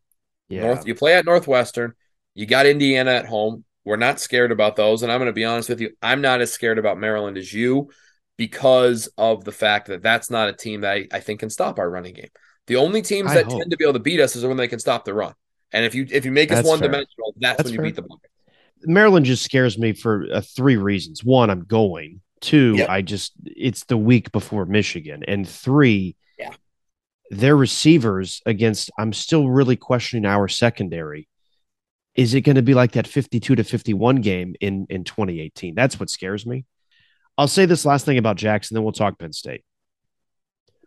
Yeah. North you play at Northwestern, you got Indiana at home. We're not scared about those. And I'm going to be honest with you, I'm not as scared about Maryland as you because of the fact that that's not a team that I, I think can stop our running game. The only teams I that hope. tend to be able to beat us is when they can stop the run. And if you if you make us one dimensional, that's, that's, when you fair. beat the Buckeyes. Maryland just scares me for uh, three reasons. One, I'm going. Two, yep. I just it's the week before Michigan, and three, their receivers against. I'm still really questioning our secondary. Is it going to be like that 52 to 51 game in in 2018 that's what scares me. I'll say this last thing about jaxon then we'll talk penn state.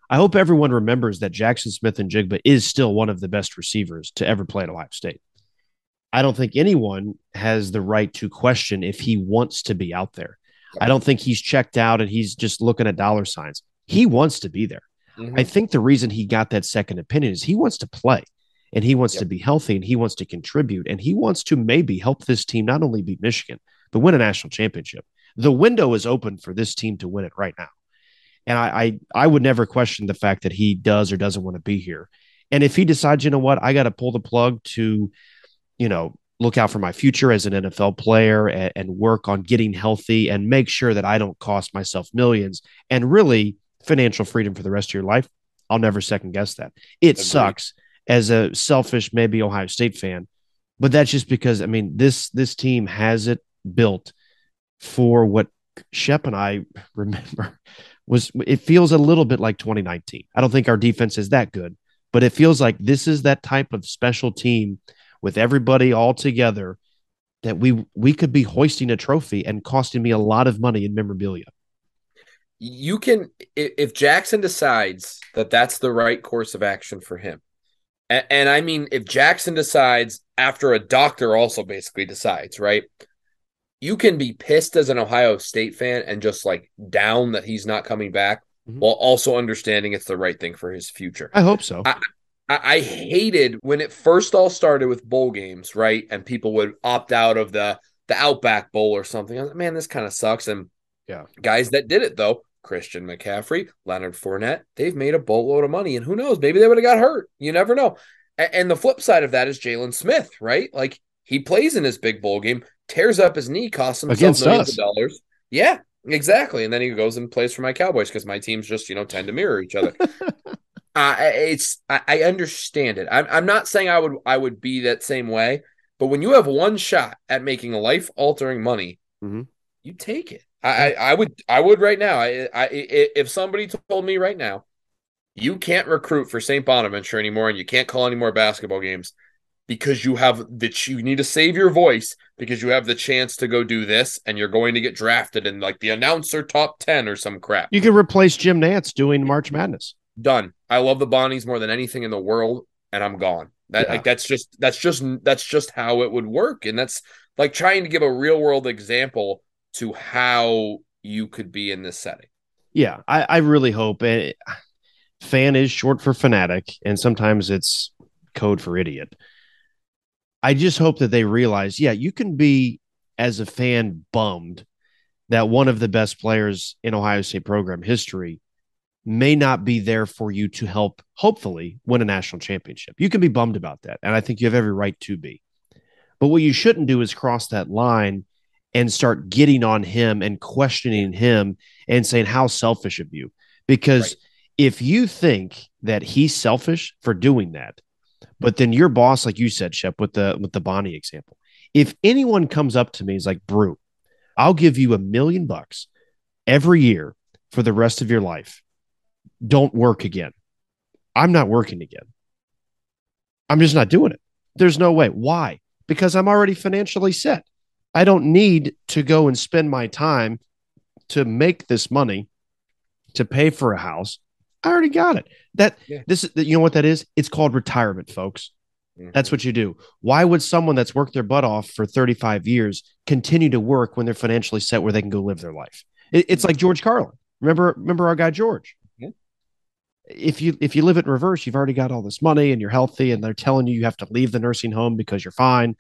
I hope everyone remembers that jaxon smith-njigba is still one of the best receivers to ever play at ohio state. I don't think anyone has the right to question if he wants to be out there. I don't think he's checked out and he's just looking at dollar signs. He wants to be there mm-hmm. i think the reason he got that second opinion is he wants to play and he wants yep. to be healthy and he wants to contribute and he wants to maybe help this team not only beat Michigan, but win a national championship. The window is open for this team to win it right now. And I, I, I would never question the fact that he does or doesn't want to be here. And if he decides, you know what, I got to pull the plug to, you know, look out for my future as an NFL player and, and, work on getting healthy and make sure that I don't cost myself millions and really financial freedom for the rest of your life, I'll never second guess that. It Agreed. sucks as a selfish maybe Ohio State fan, but that's just because I mean this this team has it built for what Schepp and I <laughs> remember was it feels a little bit like 2019. I don't think our defense is that good, but it feels like this is that type of special team with everybody all together that we we could be hoisting a trophy and costing me a lot of money in memorabilia. You can if Jaxon decides that that's the right course of action for him and, and I mean, if Jaxon decides after a doctor also basically decides, right? You can be pissed as an Ohio State fan and just like down that he's not coming back mm-hmm. while also understanding it's the right thing for his future. I hope so. I, I, I hated when it first all started with bowl games, right? And people would opt out of the the Outback Bowl or something. I was like, man, this kind of sucks. And yeah, guys that did it though Christian McCaffrey, Leonard Fournette, they've made a boatload of money. And who knows? Maybe they would have got hurt. You never know. And the flip side of that is Jaylon Smith, right? Like he plays in his big bowl game, tears up his knee, costs himself Against millions us. of dollars. Yeah, exactly. And then he goes and plays for my Cowboys because my teams just, you know, tend to mirror each other. <laughs> uh, it's I, I, understand it. I'm, I'm not saying I would I would be that same way, but when you have one shot at making life altering money, mm-hmm. you take it. I, I, would I would right now. I, I if somebody told me right now, you can't recruit for St. Bonaventure anymore, and you can't call any more basketball games because you have that you need to save your voice because you have the chance to go do this, and you're going to get drafted in like the announcer top ten or some crap. You can replace Jim Nantz doing March Madness. Done. I love the Bonnies more than anything in the world, and I'm gone. That yeah. like that's just that's just that's just how it would work, and that's like trying to give a real world example to how you could be in this setting. Yeah, I, I really hope it. Fan is short for fanatic, and sometimes it's code for idiot. I just hope that they realize, yeah, you can be as a fan bummed that one of the best players in Ohio State program history may not be there for you to help, hopefully, win a national championship. You can be bummed about that. And I think you have every right to be. But what you shouldn't do is cross that line and start getting on him and questioning him and saying, How selfish of you. Because right. if you think that he's selfish for doing that, but then your boss, like you said, Schepp, with the with the Bonnie example, if anyone comes up to me is like, Bru, I'll give you a million bucks every year for the rest of your life, don't work again. I'm not working again. I'm just not doing it. There's no way. Why? Because I'm already financially set. I don't need to go and spend my time to make this money to pay for a house. I already got it. That Yeah. this is you know what that is? It's called retirement, folks. That's mm-hmm. what you do. Why would someone that's worked their butt off for 35 years continue to work when they're financially set where they can go live their life? It- it's like George Carlin. Remember, remember our guy George. Yeah. If you if you live it in reverse, you've already got all this money and you're healthy, and they're telling you you have to leave the nursing home because you're fine.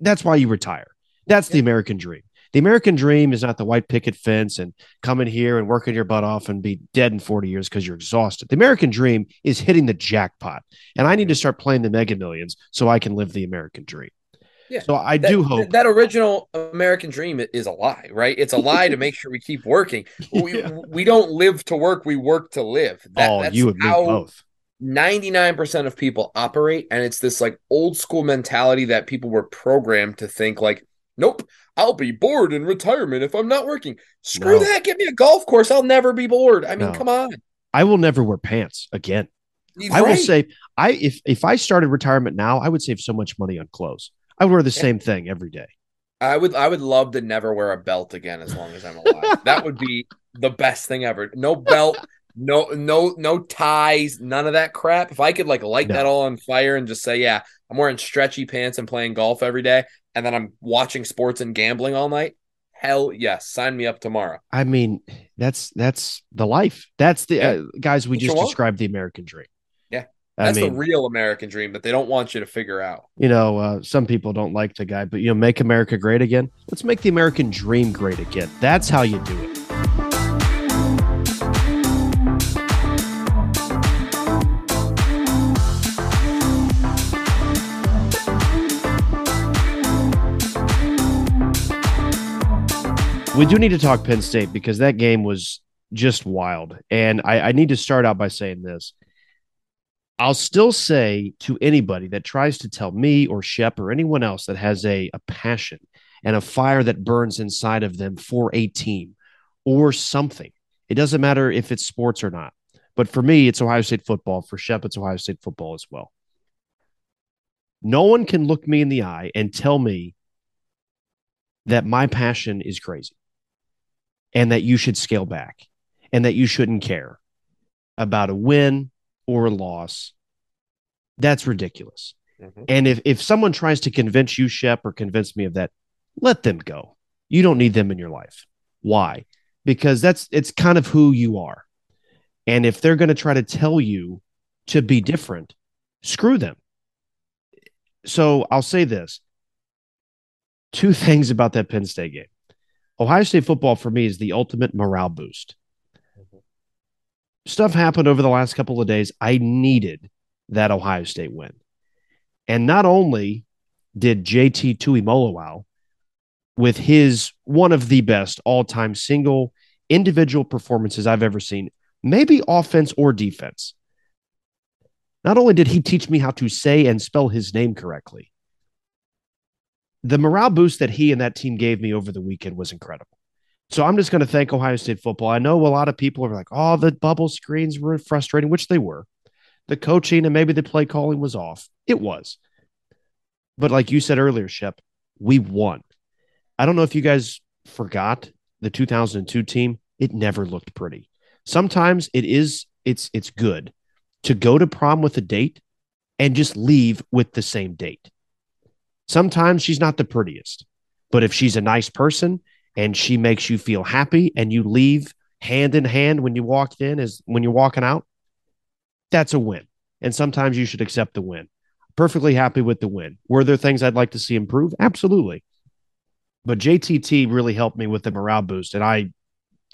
That's why you retire. That's the American dream. The American dream is not the white picket fence and coming here and working your butt off and be dead in 40 years because you're exhausted. The American dream is hitting the jackpot. And I need to start playing the mega millions so I can live the American dream. Yeah. So I That, do hope. that original American dream is a lie, right? It's a lie to make sure we keep working. <laughs> We, Yeah. we don't live to work, we work to live. That, oh, that's you and me how both. 99% of people operate. And it's this like old school mentality that people were programmed to think like, nope, I'll be bored in retirement if I'm not working. Screw No. that. Give me a golf course. I'll never be bored. I mean, No. come on. I will never wear pants again. I will say, I if if I started retirement now, I would save so much money on clothes. I would wear the Yeah. same thing every day. I would I would love to never wear a belt again as long as I'm alive. that would be the best thing ever. No belt, no no no ties, none of that crap. If I could like light No. that all on fire and just say, yeah, I'm wearing stretchy pants and playing golf every day, and then I'm watching sports and gambling all night. Hell yes, sign me up tomorrow. I mean, that's that's the life. That's the Yeah. uh, guys. We you just described the American dream. Yeah. I That's mean, the real American dream that they don't want you to figure out. you know, uh, some people don't like the guy, but you know, make America great again. Let's make the American dream great again. That's how you do it. We do need to talk Penn State because that game was just wild. And I, I need to start out by saying this. I'll still say to anybody that tries to tell me or Schepp or anyone else that has a, a passion and a fire that burns inside of them for a team or something, it doesn't matter if it's sports or not. But for me, it's Ohio State football. For Schepp, it's Ohio State football as well. No one can look me in the eye and tell me that my passion is crazy and that you should scale back and that you shouldn't care about a win or a loss. That's ridiculous. Mhm. And if, if someone tries to convince you, Schepp, or convince me of that, let them go. You don't need them in your life. Why? Because that's it's kind of who you are. And if they're going to try to tell you to be different, screw them. So I'll say this two <laughs> things about that Penn State game. Ohio State football for me is the ultimate morale boost. Stuff happened over the last couple of days. I needed that Ohio State win. And not only did JT Tuimoloau with his one of the best all-time single individual performances I've ever seen, maybe offense or defense. Not only did he teach me how to say and spell his name correctly, the morale boost that he and that team gave me over the weekend was incredible. So I'm just going to thank Ohio State football. I know a lot of people are like, oh, the bubble screens were frustrating, which they were. The coaching and maybe the play calling was off. It was. But like you said earlier, Schepp, we won. I don't know if you guys forgot the 2002 team. It never looked pretty. Sometimes it is it's it's good to go to prom with a date and just leave with the same date. Sometimes she's not the prettiest, but if she's a nice person and she makes you feel happy and you leave hand in hand when you walked in as when you're walking out, that's a win. And sometimes you should accept the win. Perfectly happy with the win. Were there things I'd like to see improve? Absolutely. But JTT really helped me with the morale boost. And I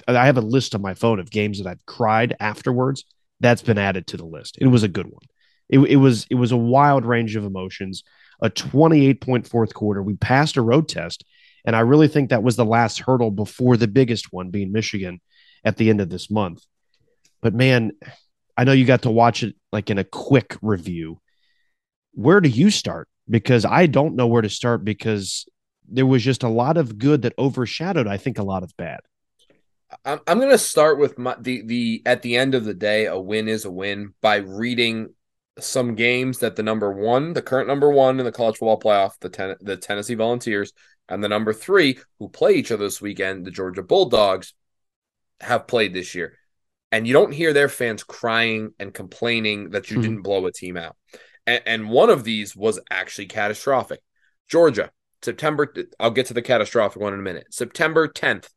I have a list on my phone of games that I've cried afterwards. That's been added to the list. It was a good one. It, it was it was a wild range of emotions. A 28 point fourth quarter. We passed a road test, and I really think that was the last hurdle before the biggest one being Michigan at the end of this month. But man, I know you got to watch it like in a quick review. Where do you start? Because I don't know where to start because there was just a lot of good that overshadowed, I think, a lot of bad. I'm, going to start with my, the the at the end of the day, a win is a win by reading some games that the number one, the current number one in the college football playoff, the ten, the Tennessee Volunteers, and the number three who play each other this weekend, the Georgia Bulldogs, have played this year. And you don't hear their fans crying and complaining that you hmm. didn't blow a team out. And, and one of these was actually catastrophic. Georgia, September, I'll get to the catastrophic one in a minute. September 10th,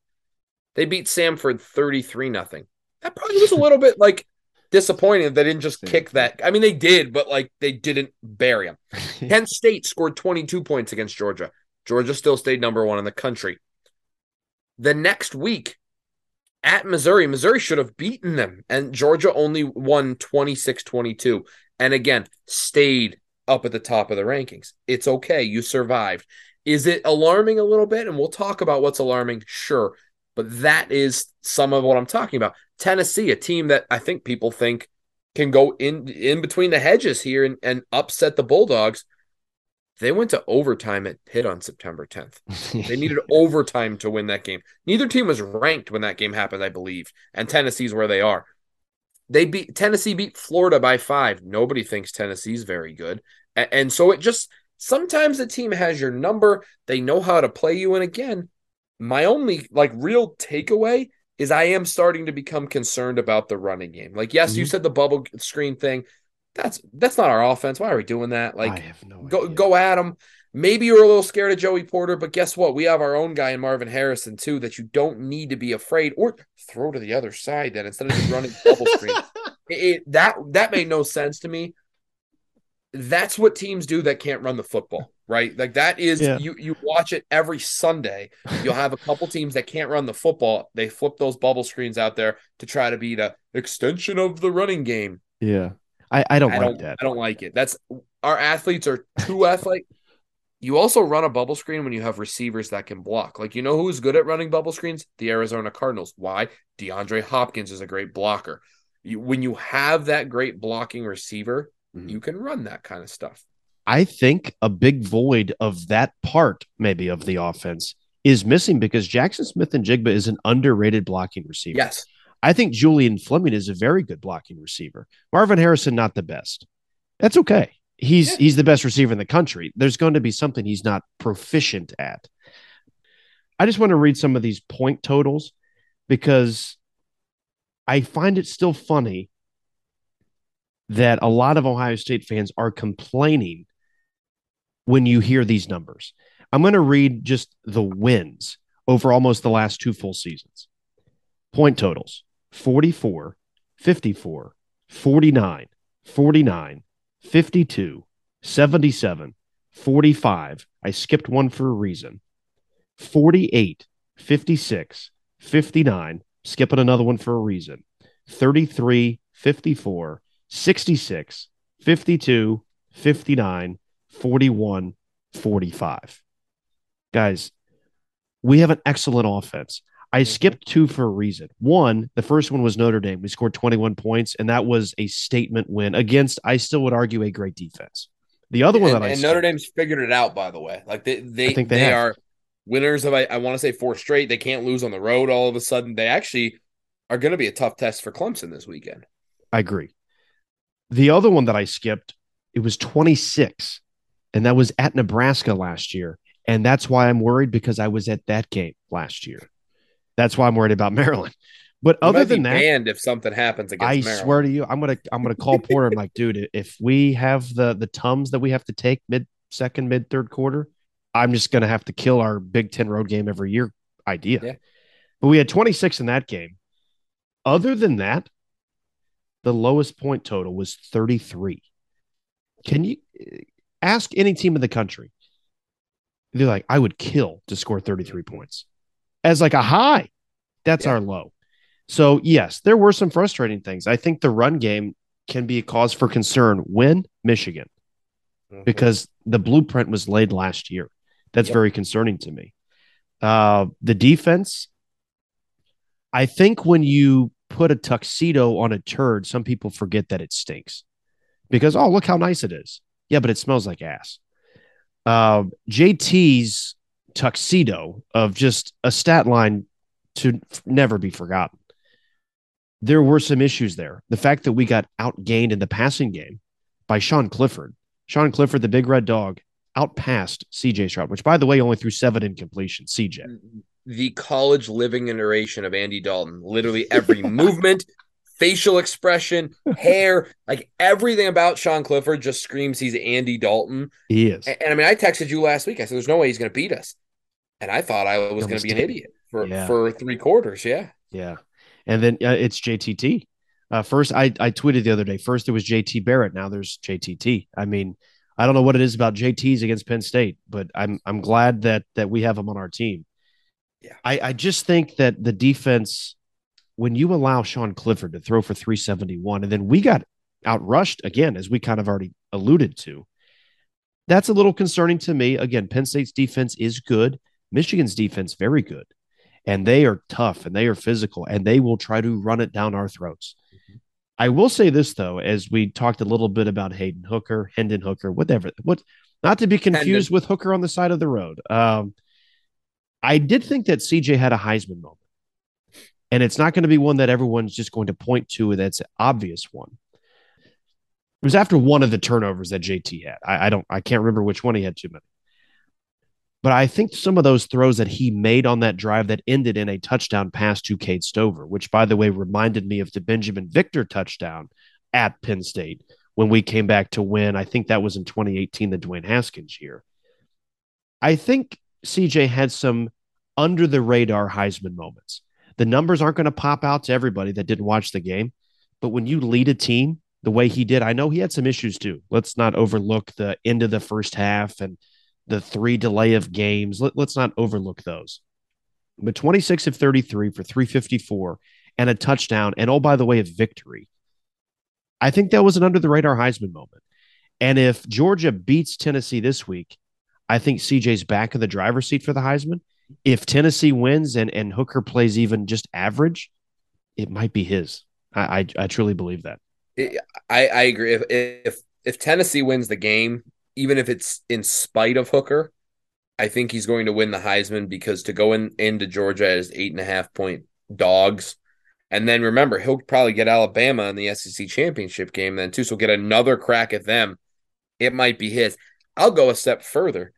they beat Samford 33 nothing. That probably was a little bit like disappointing they didn't just kick that. I mean, they did, but like they didn't bury him. <laughs> Kent State scored 22 points against Georgia. Georgia still stayed number one in the country. The next week at Missouri, Missouri should have beaten them, and Georgia only won 26 22. And again, stayed up at the top of the rankings. It's okay. You survived. Is it alarming a little bit? And we'll talk about what's alarming, sure. But that is some of what I'm talking about. Tennessee, a team that I think people think can go in in between the hedges here and, and upset the Bulldogs. They went to overtime at Pitt on September 10th. <laughs> they needed overtime to win that game. Neither team was ranked when that game happened, I believe. And Tennessee's where they are. They beat Tennessee beat Florida by five. Nobody thinks Tennessee's very good. And, and so it just sometimes the team has your number. They know how to play you. And again, my only like real takeaway is I am starting to become concerned about the running game. Like, yes, mm-hmm. you said the bubble screen thing. That's that's not our offense. Why are we doing that? Like, no go idea. go at them. Maybe you're a little scared of Joey Porter, but guess what? We have our own guy in Marvin Harrison too that you don't need to be afraid or throw to the other side. Then instead of just running bubble screen, <laughs> it, it, that that made no sense to me. That's what teams do that can't run the football right? Like that is yeah. you you watch it every Sunday. You'll have a couple teams that can't run the football. They flip those bubble screens out there to try to be the extension of the running game. Yeah. I, I don't I like don't, that. I don't like it. That's our athletes are too <laughs> athletic. You also run a bubble screen when you have receivers that can block. Like you know who's good at running bubble screens? The Arizona Cardinals. Why? DeAndre Hopkins is a great blocker. You, when you have that great blocking receiver, mm-hmm. you can run that kind of stuff. I think a big void of that part, maybe of the offense, is missing because Jaxon Smith-Njigba is an underrated blocking receiver. Yes. I think Julian Fleming is a very good blocking receiver. Marvin Harrison, not the best. That's okay. He's yeah. he's the best receiver in the country. There's going to be something he's not proficient at. I just want to read some of these point totals because I find it still funny that a lot of Ohio State fans are complaining when you hear these numbers. I'm going to read just the wins over almost the last two full seasons. Point totals 44, 54, 49, 49, 52, 77, 45. I skipped one for a reason. 48, 56, 59, skipping another one for a reason. 33, 54, 66, 52, 59, 41 45. Guys, we have an excellent offense. I mm-hmm. skipped two for a reason. One, the first one was Notre Dame. We scored 21 points, and that was a statement win against, I still would argue, a great defense. The other one and, that I and Notre Dame's figured it out, by the way. Like they they, they, they are winners of I, I want to say four straight. They can't lose on the road all of a sudden. They actually are going to be a tough test for Clemson this weekend. I agree. The other one that I skipped, it was 26 and that was at Nebraska last year. And that's why I'm worried because I was at that game last year. That's why I'm worried about <laughs> Maryland. But you other than that, and if something happens against, I Maryland. swear to you, I'm gonna I'm gonna call Porter. I'm like, dude, if we have the the tums that we have to take mid second, mid third quarter, I'm just gonna have to kill our Big Ten road game every year idea. Yeah. But we had 26 in that game. Other than that, the lowest point total was 33. Can you Ask any team in the country. They're like, I would kill to score 33 points as like a high. That's yeah. our low. So, yes, there were some frustrating things. I think the run game can be a cause for concern when Michigan, mm-hmm. because the blueprint was laid last year. That's yep. very concerning to me. Uh, the defense, I think when you put a tuxedo on a turd, some people forget that it stinks because, oh, look how nice it is. Yeah, but it smells like ass. Uh, JT's tuxedo of just a stat line to f- never be forgotten. There were some issues there. The fact that we got outgained in the passing game by Sean Clifford. Sean Clifford, the big red dog, outpassed CJ Stroud, which by the way only threw seven incompletions. CJ. The college living iteration of Andy Dalton. Literally every <laughs> movement, facial expression, hair, like everything about Sean Clifford just screams he's Andy Dalton. He is. And, and I mean, I texted you last week. I said, "There's no way he's going to beat us," and I thought I was going to be an idiot for Yeah. for three quarters. Yeah, Yeah. And then uh, it's JTT. Uh, first, I, I tweeted the other day. First, there was JT Barrett. Now there's JTT. I mean, I don't know what it is about JTs against Penn State, but I'm I'm glad that that we have him on our team. Yeah. I, I just think that the defense, when you allow Sean Clifford to throw for 371, and then we got outrushed again, as we kind of already alluded to, that's a little concerning to me. Again, Penn State's defense is good. Michigan's defense very good and they are tough and they are physical and they will try to run it down our throats. I will say this though, as we talked a little bit about Hayden Hooker, Hendon Hooker, whatever, what not to be confused Hendon. with Hooker on the side of the road. Um, I did think that CJ had a Heisman moment, and it's not going to be one that everyone's just going to point to. That's an obvious one. It was after one of the turnovers that JT had. I, I don't, I can't remember which one he had too many. But I think some of those throws that he made on that drive that ended in a touchdown pass to Cade Stover, which by the way reminded me of the Binjimen Victor touchdown at Penn State when we came back to win. I think that was in 2018, the Dwayne Haskins year. I think CJ had some under the radar Heisman moments. The numbers aren't going to pop out to everybody that didn't watch the game, but when you lead a team the way he did, I know he had some issues too. Let's not overlook the end of the first half and the three delay of games. Let, us not overlook those. But 26 of 33 for 354 and a touchdown. And oh, by the way, a victory. I think that was an under the radar Heisman moment. And if Georgia beats Tennessee this week, I think CJ's back in the driver's seat for the Heisman. If Tennessee wins and, and Hooker plays even just average, it might be his. I, I, I truly believe that. I, I agree. If, if if Tennessee wins the game, even if it's in spite of Hooker, I think he's going to win the Heisman because to go in into Georgia as eight and a half point dogs, and then remember he'll probably get Alabama in the SEC championship game then too, so get another crack at them. It might be his. I'll go a step further.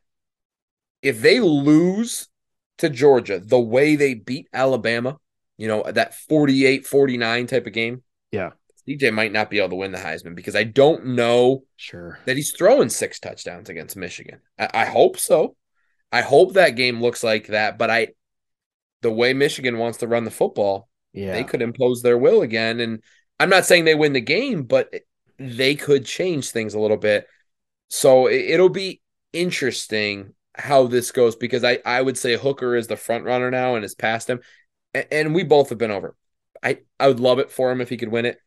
If they lose to Georgia the way they beat Alabama, you know, that 48-49 type of game, Yeah. CJ might not be able to win the Heisman because I don't know Sure. that he's throwing six touchdowns against Michigan. I, I hope so. I hope that game looks like that. But I, the way Michigan wants to run the football, Yeah. they could impose their will again. And I'm not saying they win the game, but they could change things a little bit. So it, it'll be interesting how this goes because I, I would say Hooker is the front runner now and is past him. And, and we both have been over. I, I would love it for him if he could win it.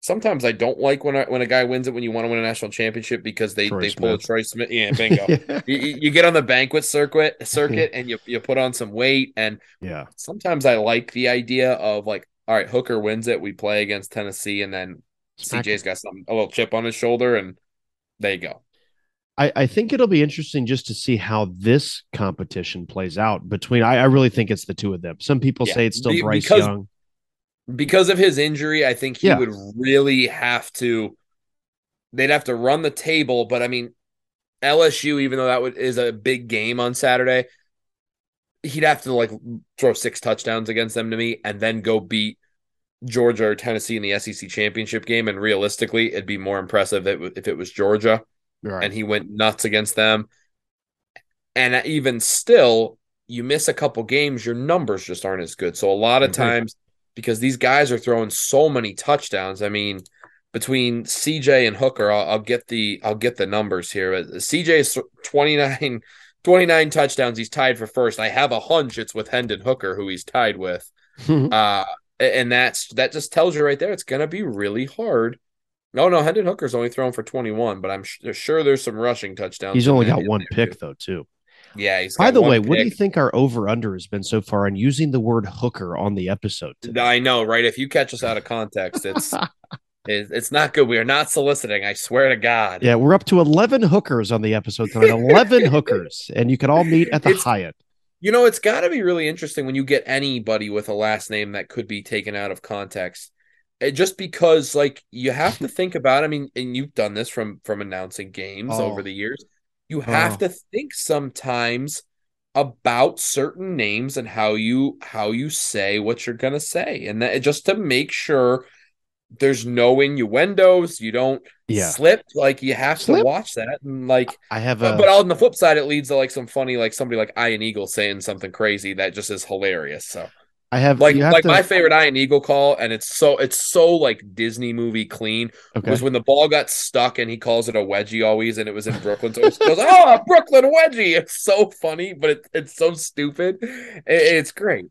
Sometimes I don't like when I, when a guy wins it when you want to win a national championship because they, Troy they pull a Troy Smith. Yeah, bingo. <laughs> you, you you get on the banquet circuit circuit <laughs> and you, you put on some weight and yeah. sometimes I like the idea of like, all right, Hooker wins it. We play against Tennessee, and then Smack CJ's got something a little chip on his shoulder, and there you go. I, I think it'll be interesting just to see how this competition plays out between. I, I really think it's the two of them. Some people Yeah, say it's still be- Bryce because- Young. Because of his injury, I think he Yeah. would really have to. They'd have to run the table, but I mean, LSU, even though that would, is a big game on Saturday, he'd have to like throw six touchdowns against them to me, and then go beat Georgia or Tennessee in the SEC championship game. And realistically, it'd be more impressive if it, if it was Georgia. Right. and he went nuts against them. And even still, you miss a couple games, your numbers just aren't as good. So a lot of Agreed. times, because these guys are throwing so many touchdowns, I mean, between CJ and Hooker, I'll, I'll get the I'll get the numbers here. CJ is 29, <laughs> 29 touchdowns. He's tied for first. I have a hunch it's with Hendon Hooker, who he's tied with. <laughs> Uh, and that's that just tells you right there it's going to be really hard. No, no, Hendon Hooker's only thrown for 21, but I'm sure there's some rushing touchdowns. He's only got one pick too. though, too. Yeah, he's By the way, what do you think our over under has been so far in using the word hooker on the episode? Today? I know, right? If you catch us out of context, it's <laughs> it's not good. We are not soliciting. I swear to God. Yeah, we're up to 11 hookers on the episode tonight. 11 <laughs> hookers. And you can all meet at the It's- Hyatt. You know, it's got to be really interesting when you get anybody with a last name that could be taken out of context. It, just because, like, you have to think about. I mean, and you've done this from from announcing games Oh. over the years. You have Oh. to think sometimes about certain names and how you how you say what you're gonna say, and that just to make sure there's no innuendos. You don't Yeah. slip. Like you have Slip? to watch that, and like I have a but on the flip side, it leads to like some funny, like somebody like Iron Eagle saying something crazy that just is hilarious. So, I have like, have like to, my favorite Iron Eagle call, and it's so it's so like Disney movie clean okay. was when the ball got stuck and he calls it a wedgie always, and it was in Brooklyn. So it goes, oh, Brooklyn wedgie. It's so funny, but it, it's so stupid. It- it's great.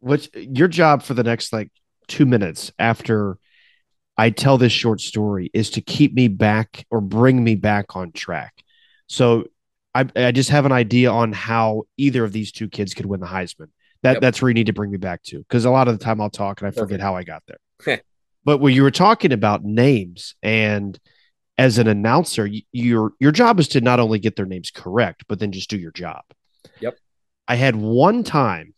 which your job for the next like two minutes after I tell this short story is to keep me back or bring me back on track. So I, I just have an idea on how either of these two kids could win the Heisman. That Yep. that's where you need to bring me back to because a lot of the time I'll talk and I forget Perfect. how I got there. <laughs> But when you were talking about names and as an announcer, y- your your job is to not only get their names correct, but then just do your job. Yep. I had one time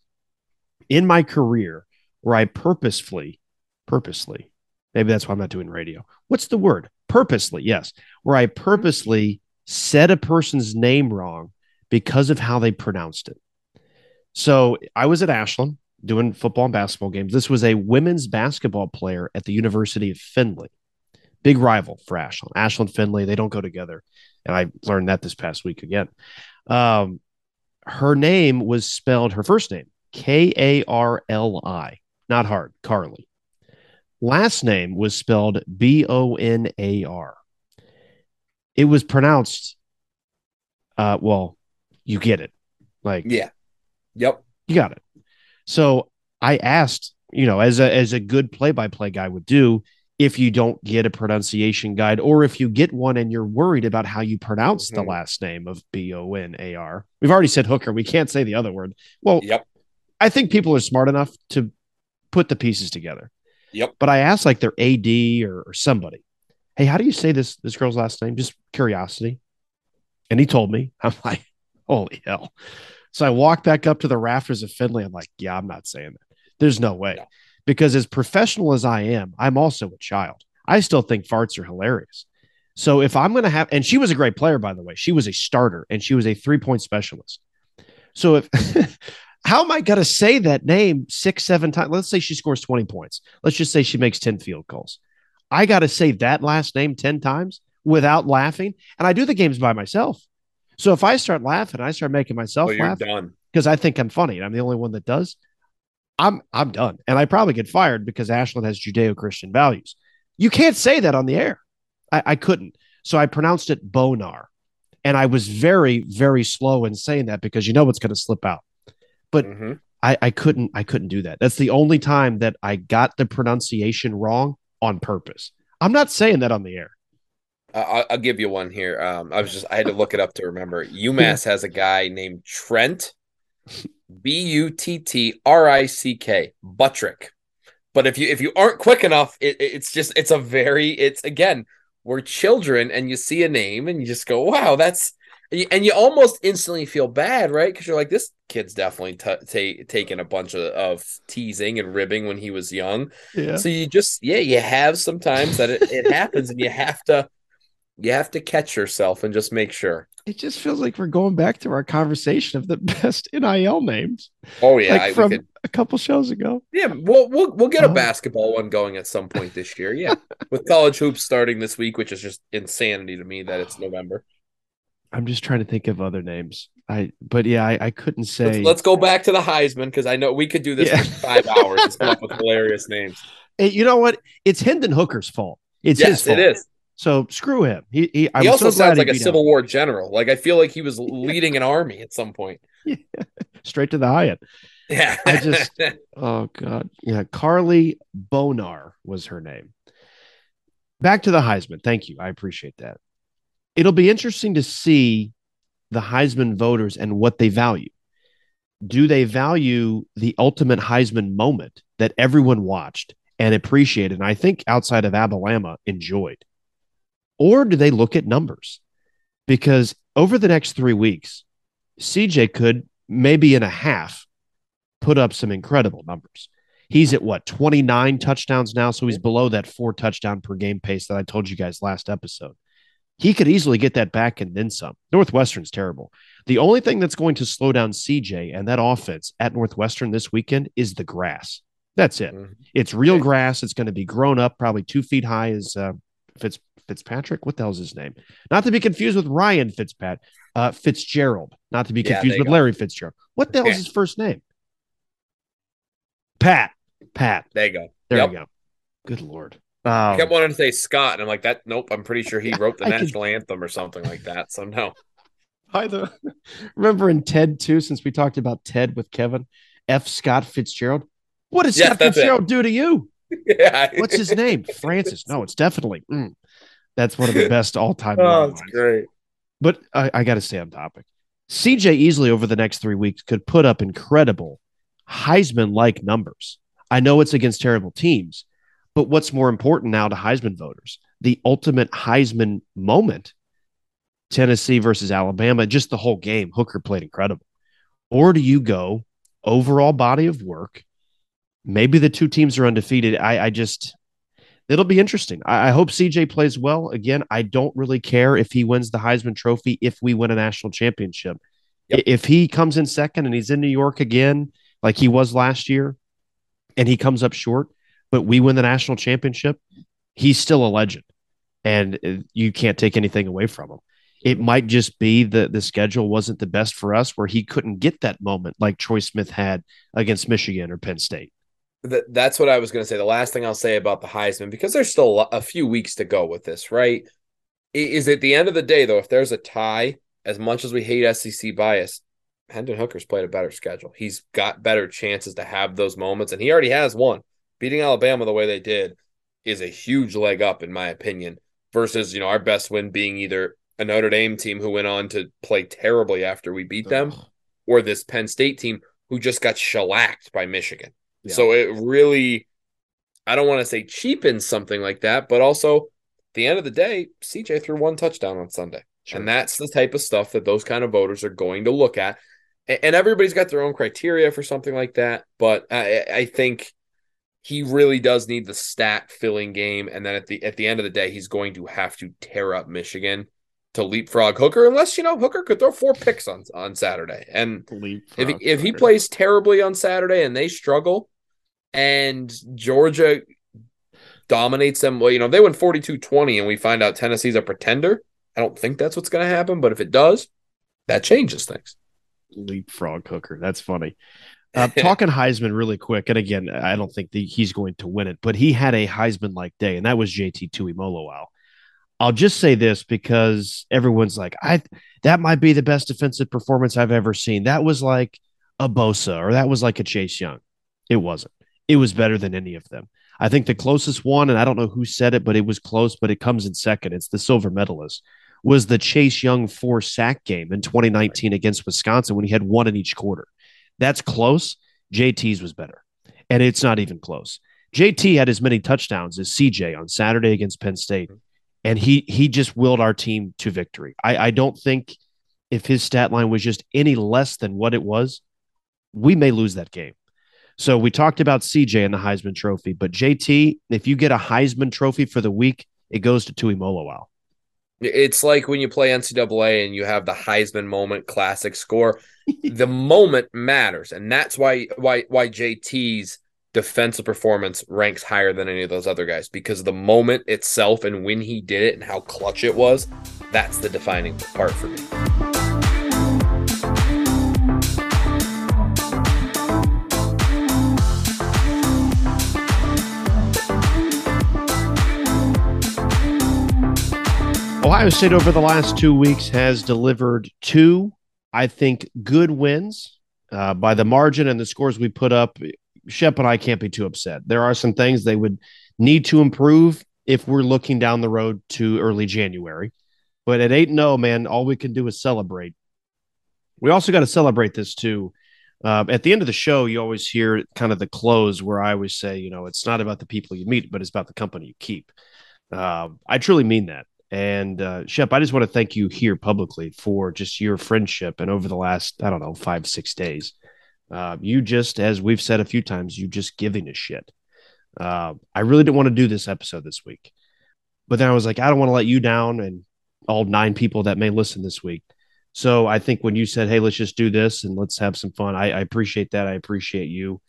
in my career where I purposefully, purposely, maybe that's why I'm not doing radio. What's the word? Purposely, yes. Where I mm-hmm. purposely said a person's name wrong because of how they pronounced it. So I was at Ashland doing football and basketball games. This was a women's basketball player at the University of Findlay. Big rival for Ashland. Ashland Findlay, they don't go together. And I learned that this past week again. Um, her name was spelled her first name K A R L I, not hard, Carly. Last name was spelled B O N A R. It was pronounced, uh, well, you get it. Like, Yeah. Yep. you got it. So I asked, you know, as a as a good play by play guy would do, if you don't get a pronunciation guide, or if you get one and you're worried about how you pronounce the Mhm. last name of B O N A R. We've already said hooker. We can't say the other word. Well, Yep. I think people are smart enough to put the pieces together. Yep. But I asked like their AD or, or somebody, hey, how do you say this this girl's last name? Just curiosity. And he told me. I'm like, holy hell. So I walked back up to the rafters of Findlay. I'm like, yeah, I'm not saying that. There's no way. No. Because as professional as I am, I'm also a child. I still think farts are hilarious. So if I'm going to have, and she was a great player, by the way, she was a starter and she was a three point specialist. So if, <laughs> how am I going to say that name six, seven times? Let's say she scores 20 points. Let's just say she makes 10 field goals. I got to say that last name 10 times without laughing. And I do the games by myself. So if I start laughing, I start making myself you're laugh because I think I'm funny and I'm the only one that does. I'm I'm done. And I probably get fired because Ashland has Judeo-Christian values. You can't say that on the air. I, I couldn't. So I pronounced it Bonar. And I was very, very slow in saying that because you know what's going to slip out. But Mhm. I, I couldn't I couldn't do that. That's the only time that I got the pronunciation wrong on purpose. I'm not saying that on the air. I'll, I'll give you one here. Um, I was just I had to look it up to remember. UMass has a guy named Trent, B U T T R I C K Buttrick. But if you if you aren't quick enough, it, it's just it's a very it's again we're children and you see a name and you just go wow that's and you, almost instantly feel bad right because you're like this kid's definitely t- ta taking a bunch of, of teasing and ribbing when he was young Yeah. so you just yeah, you have sometimes that it, it happens and you have to you have to catch yourself and just make sure. It just feels like we're going back to our conversation of the <laughs> best NIL names Oh yeah, like I, from could, a couple shows ago. yeah, we'll we'll we'll get a Oh. basketball one going at some point this year. Yeah. <laughs> With college hoops starting this week, which is just insanity to me that it's November. I'm just trying to think of other names. I but yeah, I, I couldn't say Let's, let's go back to the Heisman because I know we could do this Yeah. for five hours and come up with <laughs> hilarious names. Hey, you know what? It's Hendon Hooker's fault. It's his fault. it is. So screw him. He he, I he also so sounds like a Civil War general. Like I feel like he was <laughs> leading an army at some point. <laughs> straight to the Hyatt. Yeah, I just- <laughs> Oh God, yeah. Carly Bonar was her name. Back to the Heisman. Thank you. I appreciate that. It'll be interesting to see the Heisman voters and what they value. Do they value the ultimate Heisman moment that everyone watched and appreciated, and I think outside of Alabama enjoyed? Or do they look at numbers? Because over the next three weeks, CJ could maybe in a half, put up some incredible numbers. He's at what, 29 touchdowns now? So he's below that four touchdown per game pace that I told you guys last episode. He could easily get that back and then some. Northwestern's terrible. The only thing that's going to slow down CJ and that offense at Northwestern this weekend is the grass. That's it. Mm-hmm. It's real grass. It's going to be grown up, probably two feet high. Is uh, Fitz Fitzpatrick? What the hell's his name? Not to be confused with Ryan Fitzpat, uh, Fitzgerald. Not to be confused yeah, with go. Larry Fitzgerald. What the hell is his first name? Pat. Pat. There you go. There yep. you go. Good lord. Um, I kept wanting to say Scott, and I'm like, that. Nope. I'm pretty sure he wrote the <laughs> national could... anthem or something like that. So no. By the <laughs> remember in Ted too, since we talked about Ted with Kevin, F. Scott Fitzgerald. What did Scott Fitzgerald it. do to you? <laughs> Yeah. What's his name? Francis. No, it's definitely. Mm, that's one of the best all time. <laughs> oh, it's great. But I, I got to stay on topic. CJ easily over the next three weeks could put up incredible Heisman like numbers. I know it's against terrible teams, but what's more important now to Heisman voters? The ultimate Heisman moment Tennessee versus Alabama, just the whole game. Hooker played incredible. Or do you go overall body of work? Maybe the two teams are undefeated. I, I just, it'll be interesting. I, I, hope CJ plays well. Again, I don't really care if he wins the Heisman Trophy if we win a national championship. Yep. If he comes in second and he's in New York again, like he was last year, and he comes up short, but we win the national championship, he's still a legend. And uh, you can't take anything away from him. It might just be that the schedule wasn't the best for us where he couldn't get that moment like Troy Smith had against Michigan or Penn State. That's what I was going to say. The last thing I'll say about the Heisman, because there's still a few weeks to go with this, right? Is at the end of the day, though, if there's a tie, as much as we hate SEC bias, Hendon Hooker's played a better schedule. He's got better chances to have those moments, and he already has one. Beating Alabama the way they did is a huge leg up, in my opinion, versus, you know, our best win being either a Notre Dame team who went on to play terribly after we beat them, or this Penn State team who just got shellacked by Michigan. Yeah. So it really, I don't want to say cheapens something like that, but also at the end of the day, CJ threw one touchdown on Sunday. Sure. And that's the type of stuff that those kind of voters are going to look at. And everybody's got their own criteria for something like that. But I, I think he really does need the stat filling game. And then at the at the end of the day, he's going to have to tear up Michigan to leapfrog Hooker, unless you know Hooker could throw four picks on on Saturday. And if he, if he plays terribly on Saturday and they struggle, and Georgia dominates them, well, you know they win 42-20 and we find out Tennessee's a pretender. I don't think that's what's going to happen, but if it does, that changes things. Leapfrog Hooker, that's funny. Uh, <laughs> talking Heisman really quick, and again, I don't think that he's going to win it, but he had a Heisman like day, and that was JT Tuimoloau. I'll just say this because everyone's like, I that might be the best defensive performance I've ever seen. That was like a Bosa or that was like a Chase Young. It wasn't. It was better than any of them. I think the closest one, and I don't know who said it, but it was close, but it comes in second. It's the silver medalist, was the Chase Young four sack game in 2019 against Wisconsin when he had one in each quarter. That's close. JT's was better. And it's not even close. JT had as many touchdowns as CJ on Saturday against Penn State and he he just willed our team to victory. I, I don't think if his stat line was just any less than what it was, we may lose that game. So we talked about CJ and the Heisman Trophy, but JT, if you get a Heisman Trophy for the week, it goes to Tuimoloau. It's like when you play NCAA and you have the Heisman moment classic score. <laughs> the moment matters, and that's why why why JT's defensive performance ranks higher than any of those other guys because the moment itself and when he did it and how clutch it was, that's the defining part for me. Ohio State over the last two weeks has delivered two, I think, good wins uh, by the margin and the scores we put up. Schepp and I can't be too upset. There are some things they would need to improve if we're looking down the road to early January. But at 8 0, man, all we can do is celebrate. We also got to celebrate this too. Uh, at the end of the show, you always hear kind of the close where I always say, you know, it's not about the people you meet, but it's about the company you keep. Uh, I truly mean that. And uh, Schepp, I just want to thank you here publicly for just your friendship and over the last, I don't know, five, six days. Uh, you just, as we've said a few times, you just giving a shit. Uh, I really didn't want to do this episode this week, but then I was like, I don't want to let you down and all nine people that may listen this week. So I think when you said, "Hey, let's just do this and let's have some fun," I, I appreciate that. I appreciate you,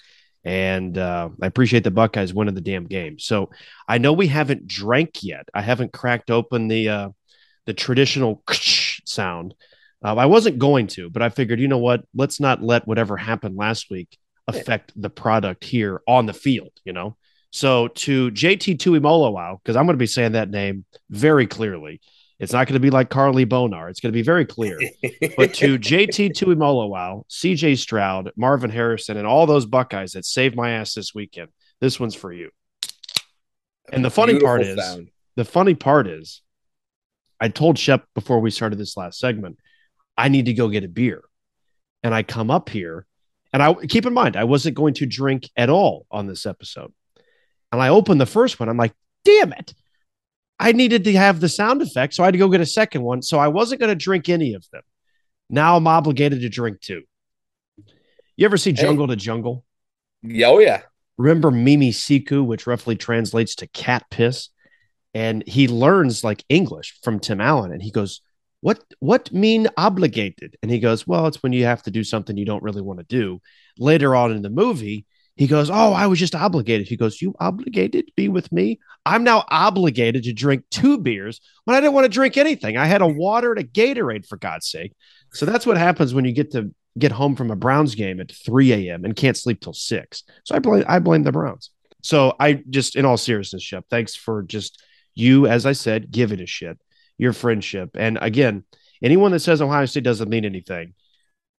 and uh, I appreciate the Buckeyes winning the damn game. So I know we haven't drank yet. I haven't cracked open the uh, the traditional <laughs> sound. Uh, I wasn't going to, but I figured, you know what? Let's not let whatever happened last week affect the product here on the field. You know. So to JT Tuimoloau, because I'm going to be saying that name very clearly. It's not going to be like Carly Bonar. It's going to be very clear. but to <laughs> JT Tuimoloau, CJ Stroud, Marvin Harrison, and all those Buckeyes that saved my ass this weekend, this one's for you. And the funny Beautiful part is, sound. the funny part is, I told Schepp before we started this last segment, I need to go get a beer. And I come up here, and I keep in mind, I wasn't going to drink at all on this episode. And I open the first one. I'm like, damn it. I needed to have the sound effect. So I had to go get a second one. So I wasn't going to drink any of them. Now I'm obligated to drink two. You ever see Hey. Jungle to Jungle? Yeah, oh yeah. Remember Mimi Siku, which roughly translates to cat piss? And he learns like English from Tim Allen. And he goes, What what mean obligated? And he goes, Well, it's when you have to do something you don't really want to do. Later on in the movie, he goes, Oh, I was just obligated. He goes, You obligated to be with me? I'm now obligated to drink two beers when I didn't want to drink anything. I had a water and a Gatorade for God's sake. So that's what happens when you get to get home from a Browns game at 3 a.m. and can't sleep till six. So I blame I blame the Browns. So I just, in all seriousness, Schepp, thanks for just you, as I said, give it a shit, your friendship. And again, anyone that says Ohio State doesn't mean anything,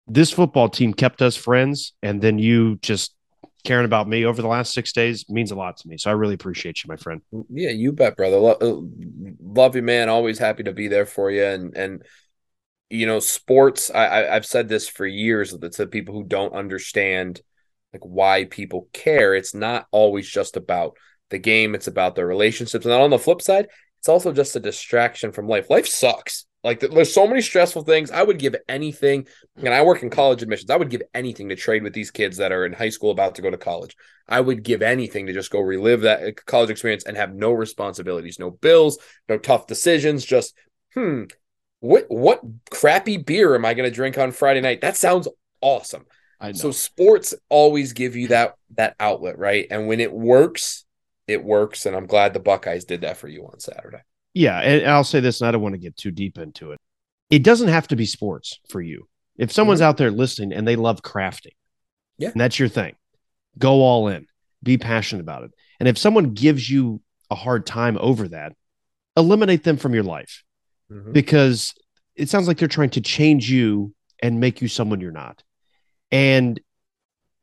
this football team kept us friends, and then you just caring about me over the last six days means a lot to me. So I really appreciate you, my friend. Yeah, you bet, brother. Lo- uh, love you, man. Always happy to be there for you. And and you know, sports. I, I I've said this for years to people who don't understand like why people care. It's not always just about the game. It's about the relationships. And on the flip side, it's also just a distraction from life. Life sucks. Like there's so many stressful things. I would give anything, and I work in college admissions. I would give anything to trade with these kids that are in high school about to go to college. I would give anything to just go relive that uh, college experience and have no responsibilities, no bills, no tough decisions. Just hmm, what what crappy beer am I going to drink on Friday night? That sounds awesome. I know. So sports always give you that that outlet, right? And when it works, it works. And I'm glad the Buckeyes did that for you on Saturday. Yeah, and I'll say this, and I don't want to get too deep into it. It doesn't have to be sports for you. If someone's mm-hmm. out there listening and they love crafting, Yeah. and that's your thing, go all in, be passionate about it. And if someone gives you a hard time over that, eliminate them from your life mm-hmm. because it sounds like they're trying to change you and make you someone you're not. And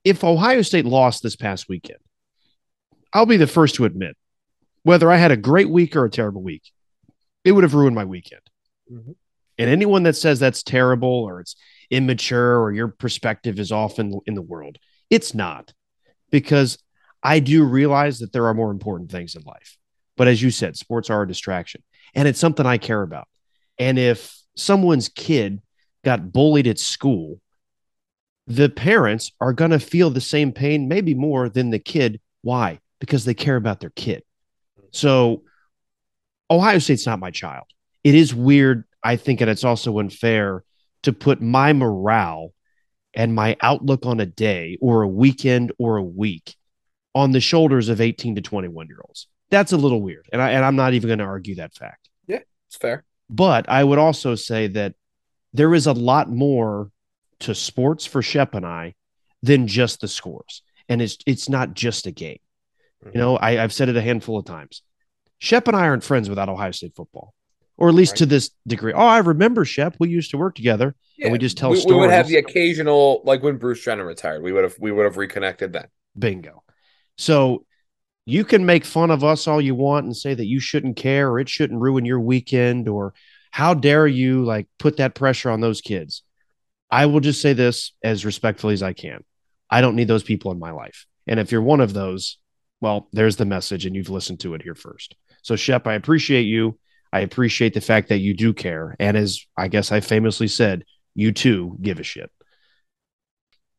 if Ohio State lost this past weekend, I'll be the first to admit, whether I had a great week or a terrible week, it would have ruined my weekend. Mhm. And anyone that says that's terrible or it's immature or your perspective is off in, in the world, it's not because I do realize that there are more important things in life. But as you said, sports are a distraction and it's something I care about. And if someone's kid got bullied at school, the parents are going to feel the same pain, maybe more than the kid. Why? Because they care about their kid. So Ohio State's not my child. It is weird, I think, and it's also unfair to put my morale and my outlook on a day or a weekend or a week on the shoulders of 18 to 21 year olds. That's a little weird. And, I, and I'm not even going to argue that fact. Yeah, it's fair. But I would also say that there is a lot more to sports for Schepp and I than just the scores. And it's it's not just a game. Mm-hmm. You know, I, I've said it a handful of times. Schepp and I aren't friends without Ohio State football, or at least Right. to this degree. Oh, I remember Schepp. We used to work together. And we just tell we, we would have the occasional, like when Bruce Jenner retired, we would have we would have reconnected then. Bingo. So you can make fun of us all you want and say that you shouldn't care or it shouldn't ruin your weekend or how dare you like put that pressure on those kids. I will just say this as respectfully as I can. I don't need those people in my life. And if you're one of those, well, there's the message and you've listened to it here first. So Schepp, I appreciate you. I appreciate the fact that you do care. And as I guess I famously said, you too give a shit.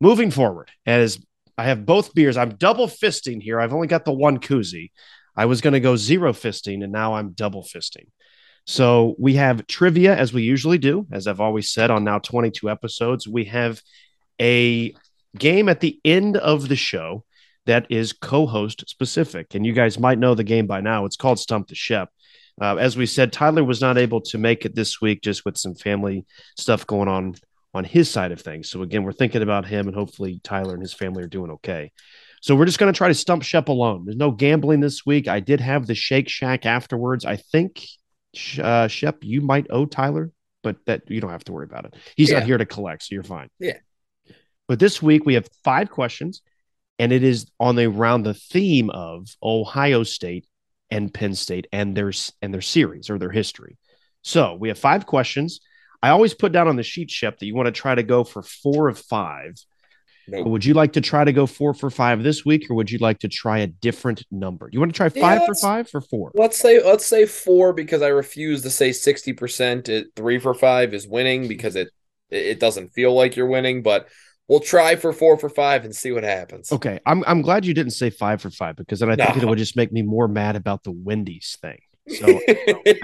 Moving forward, as I have both beers, I'm double fisting here. I've only got the one koozie. I was going to go zero fisting, and now I'm double fisting. So we have trivia as we usually do, as I've always said on now 22 episodes. We have a game at the end of the show that is co-host specific, and you guys might know the game by now. It's called Stump the Schepp. Uh, as we said, Tyler was not able to make it this week just with some family stuff going on on his side of things. So again, we're thinking about him, and hopefully Tyler and his family are doing okay. So we're just going to try to stump Schepp alone. There's no gambling this week. I did have the Shake Shack afterwards. I think uh, Schepp, you might owe Tyler, but that you don't have to worry about it. He's Yeah. not here to collect, so you're fine. Yeah. But this week we have five questions, and it is on the around the theme of Ohio State and Penn State and their and their series or their history. So we have five questions. I always put down on the sheet, Schepp, that you want to try to go for four of five. Nope. Would you like to try to go four for five this week, or would you like to try a different number? You want to try Yeah, five for five or four? Let's say let's say four because I refuse to say sixty percent at three for five is winning because it it doesn't feel like you're winning, but we'll try for four for five and see what happens. Okay, I'm I'm glad you didn't say five for five because then I think No. it would just make me more mad about the Wendy's thing. So <laughs>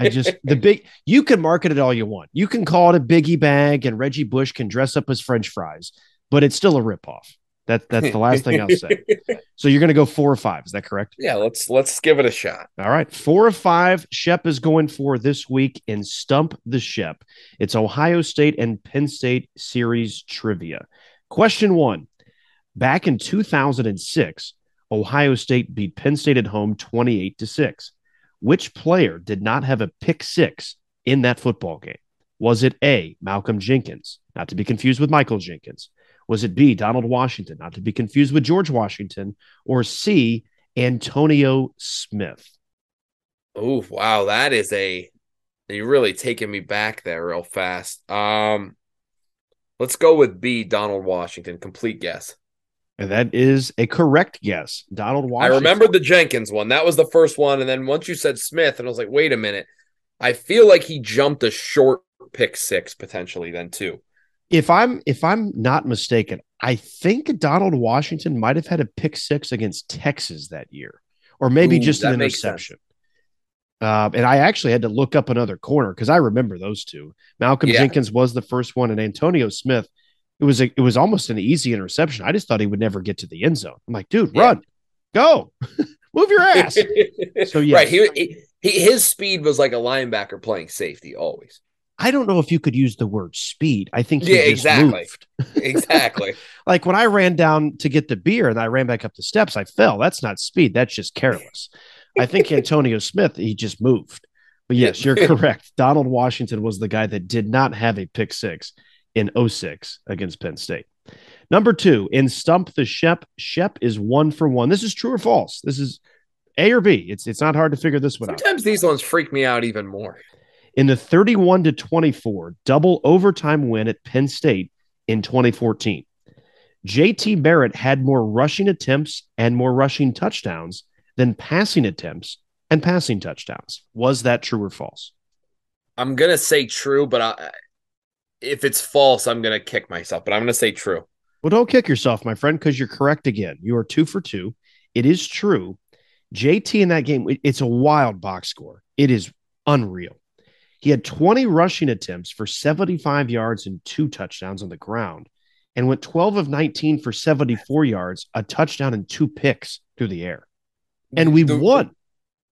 I just the big you can market it all you want. You can call it a biggie bag and Reggie Bush can dress up as French fries, but it's still a ripoff. That that's the last thing I'll say. <laughs> So you're gonna go four or five, is that correct? yeah, let's let's give it a shot. All right. Four or five Schepp is going for this week in Stump the Schepp. It's Ohio State and Penn State series trivia. Question one Back in 2006, Ohio State beat Penn State at home 28 to 6. Which player did not have a pick six in that football game? Was it A, Malcolm Jenkins, not to be confused with Michael Jenkins? Was it B, Donald Washington, not to be confused with George Washington? Or C, Antonio Smith? Oh wow, that is a you're really taking me back there real fast. Um let's go with B, Donald Washington. Complete guess. And that is a correct guess. Donald Washington. I remembered the Jenkins one. That was the first one. And then once you said Smith, and I was like, wait a minute. I feel like he jumped a short pick six potentially then too. If I'm if I'm not mistaken, I think Donald Washington might have had a pick six against Texas that year, or maybe Ooh, just an that makes sense. interception. Uh, and I actually had to look up another corner because I remember those two. Malcolm Yeah. Jenkins was the first one, and Antonio Smith. It was a, it was almost an easy interception. I just thought he would never get to the end zone. I'm like, dude, Yeah. run, go, <laughs> move your ass. <laughs> So, yes. right. He, he, his speed was like a linebacker playing safety always. I don't know if you could use the word speed. I think he Yeah, just exactly. moved. <laughs> Exactly. Like when I ran down to get the beer and I ran back up the steps, I fell. That's not speed. That's just careless. I think <laughs> Antonio Smith, he just moved. But yes, you're correct. Donald Washington was the guy that did not have a pick six in 06 against Penn State. Number two, in Stump the Schepp, Schepp is one for one. This is true or false. This is A or B. It's it's not hard to figure this one out. Sometimes these ones freak me out even more. In the 31 to 24 double overtime win at Penn State in 2014, JT Barrett had more rushing attempts and more rushing touchdowns than passing attempts and passing touchdowns. Was that true or false? I'm gonna say true, but I, if it's false, I'm gonna kick myself. But I'm gonna say true. Well, don't kick yourself, my friend, because you're correct again. You are two for two. It is true. JT in that game, it's a wild box score. It is unreal. He had 20 rushing attempts for 75 yards and two touchdowns on the ground and went 12 of 19 for 74 yards, a touchdown and two picks through the air. And we The- won.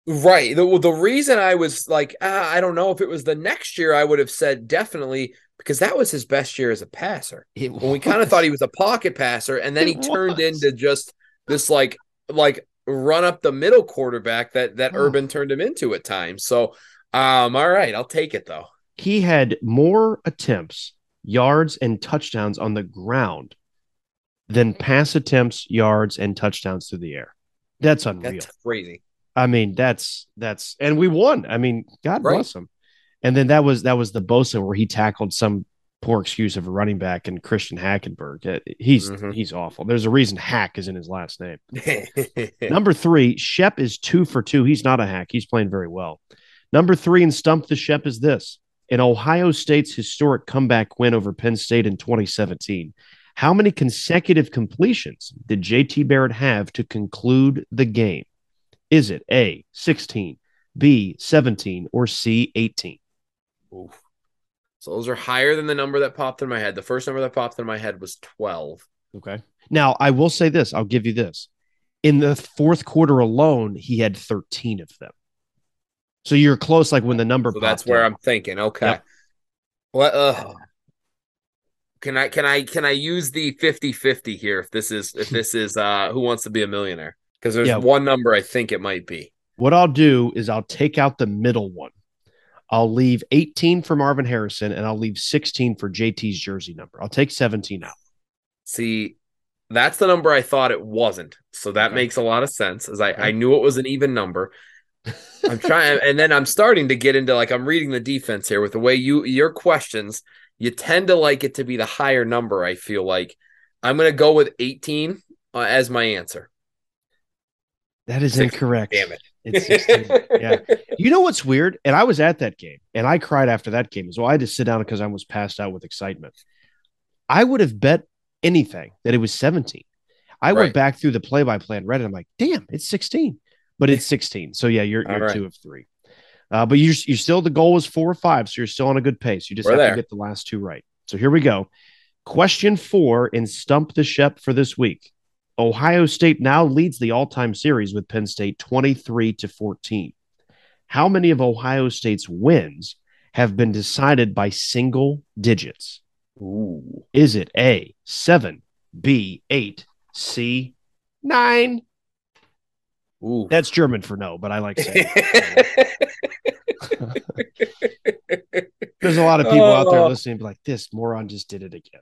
Right. The the reason I was like, ah, I don't know if it was the next year, I would have said definitely because that was his best year as a passer. When we kind of thought he was a pocket passer, and then he It turned was. into just this like like run up the middle quarterback that that Oh. Urban turned him into at times. So, um, all right, I'll take it though. he had more attempts, yards, and touchdowns on the ground than pass attempts, yards, and touchdowns through the air. That's unreal. That's crazy. I mean, that's that's and we won. I mean, God Right. bless him. And then that was that was the Bosa where he tackled some poor excuse of a running back and Christian Hackenberg. He's Mhm. he's awful. There's a reason Hack is in his last name. <laughs> Number three, Schepp is two for two. He's not a hack. He's playing very well. Number three in Stump the Schepp is this. In Ohio State's historic comeback win over Penn State in 2017, how many consecutive completions did JT Barrett have to conclude the game? Is it A, 16, B, 17, or C, 18? Oof. So those are higher than the number that popped in my head. The first number that popped in my head was 12. Okay. Now, I will say this I'll give you this. In the fourth quarter alone, he had 13 of them. So you're close, like when the number. So that's where up. I'm thinking. Okay. Yep. Well, uh, can I can I can I use the 50-50 here if this is if this is uh who wants to be a millionaire? Because there's Yeah. one number I think it might be. What I'll do is I'll take out the middle one. I'll leave 18 for Marvin Harrison and I'll leave 16 for JT's jersey number. I'll take 17 out. See, that's the number I thought it wasn't. So that Okay. makes a lot of sense. As I, Okay. I knew it was an even number. I'm trying, <laughs> and then I'm starting to get into like I'm reading the defense here with the way you your questions. You tend to like it to be the higher number. I feel like I'm going to go with 18 uh, as my answer. That is Six- incorrect. Damn it! It's 16. yeah. <laughs> You know what's weird? And I was at that game and I cried after that game as well. I had to sit down because I was passed out with excitement. I would have bet anything that it was 17. I Right. went back through the play by play and read it. I'm like, damn, it's 16, but it's 16. So yeah, you're, you're right. two of three. Uh, but you're, you're still, the goal was four or five. So you're still on a good pace. You just We're have there. to get the last two right. So here we go. Question four in Stump the Schepp for this week. Ohio State now leads the all-time series with Penn State 23 to 14. How many of Ohio State's wins have been decided by single digits? Ooh. Is it A, 7, B, 8, C, 9? Ooh. That's German for no, but I like <laughs> saying it. There's a lot of people out there Oh. listening like, this moron just did it again.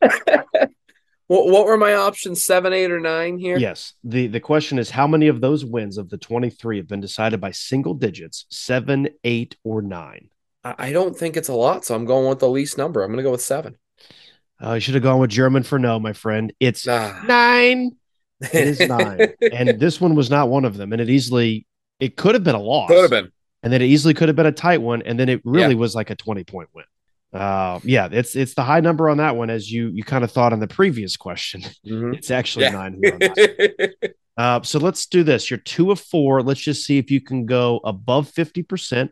<laughs> what, what were my options? Seven, eight, or nine here? Yes. The the question is how many of those wins of the 23 have been decided by single digits, 7, 8 or 9? I I don't think it's a lot, so I'm going with the least number. I'm going to go with seven. Uh, you should have gone with German for no, my friend. It's Ah. 9. <laughs> It is 9. and this one was not one of them and it easily it could have been a loss. Could have been. And then it easily could have been a tight one and then it really was like a 20 point win. Uh, yeah, it's it's the high number on that one as you you kind of thought on the previous question. Mhm. <laughs> It's actually Yeah. 9 here on this <laughs> one. Uh, so let's do this. You're two of four. Let's just see if you can go above 50%.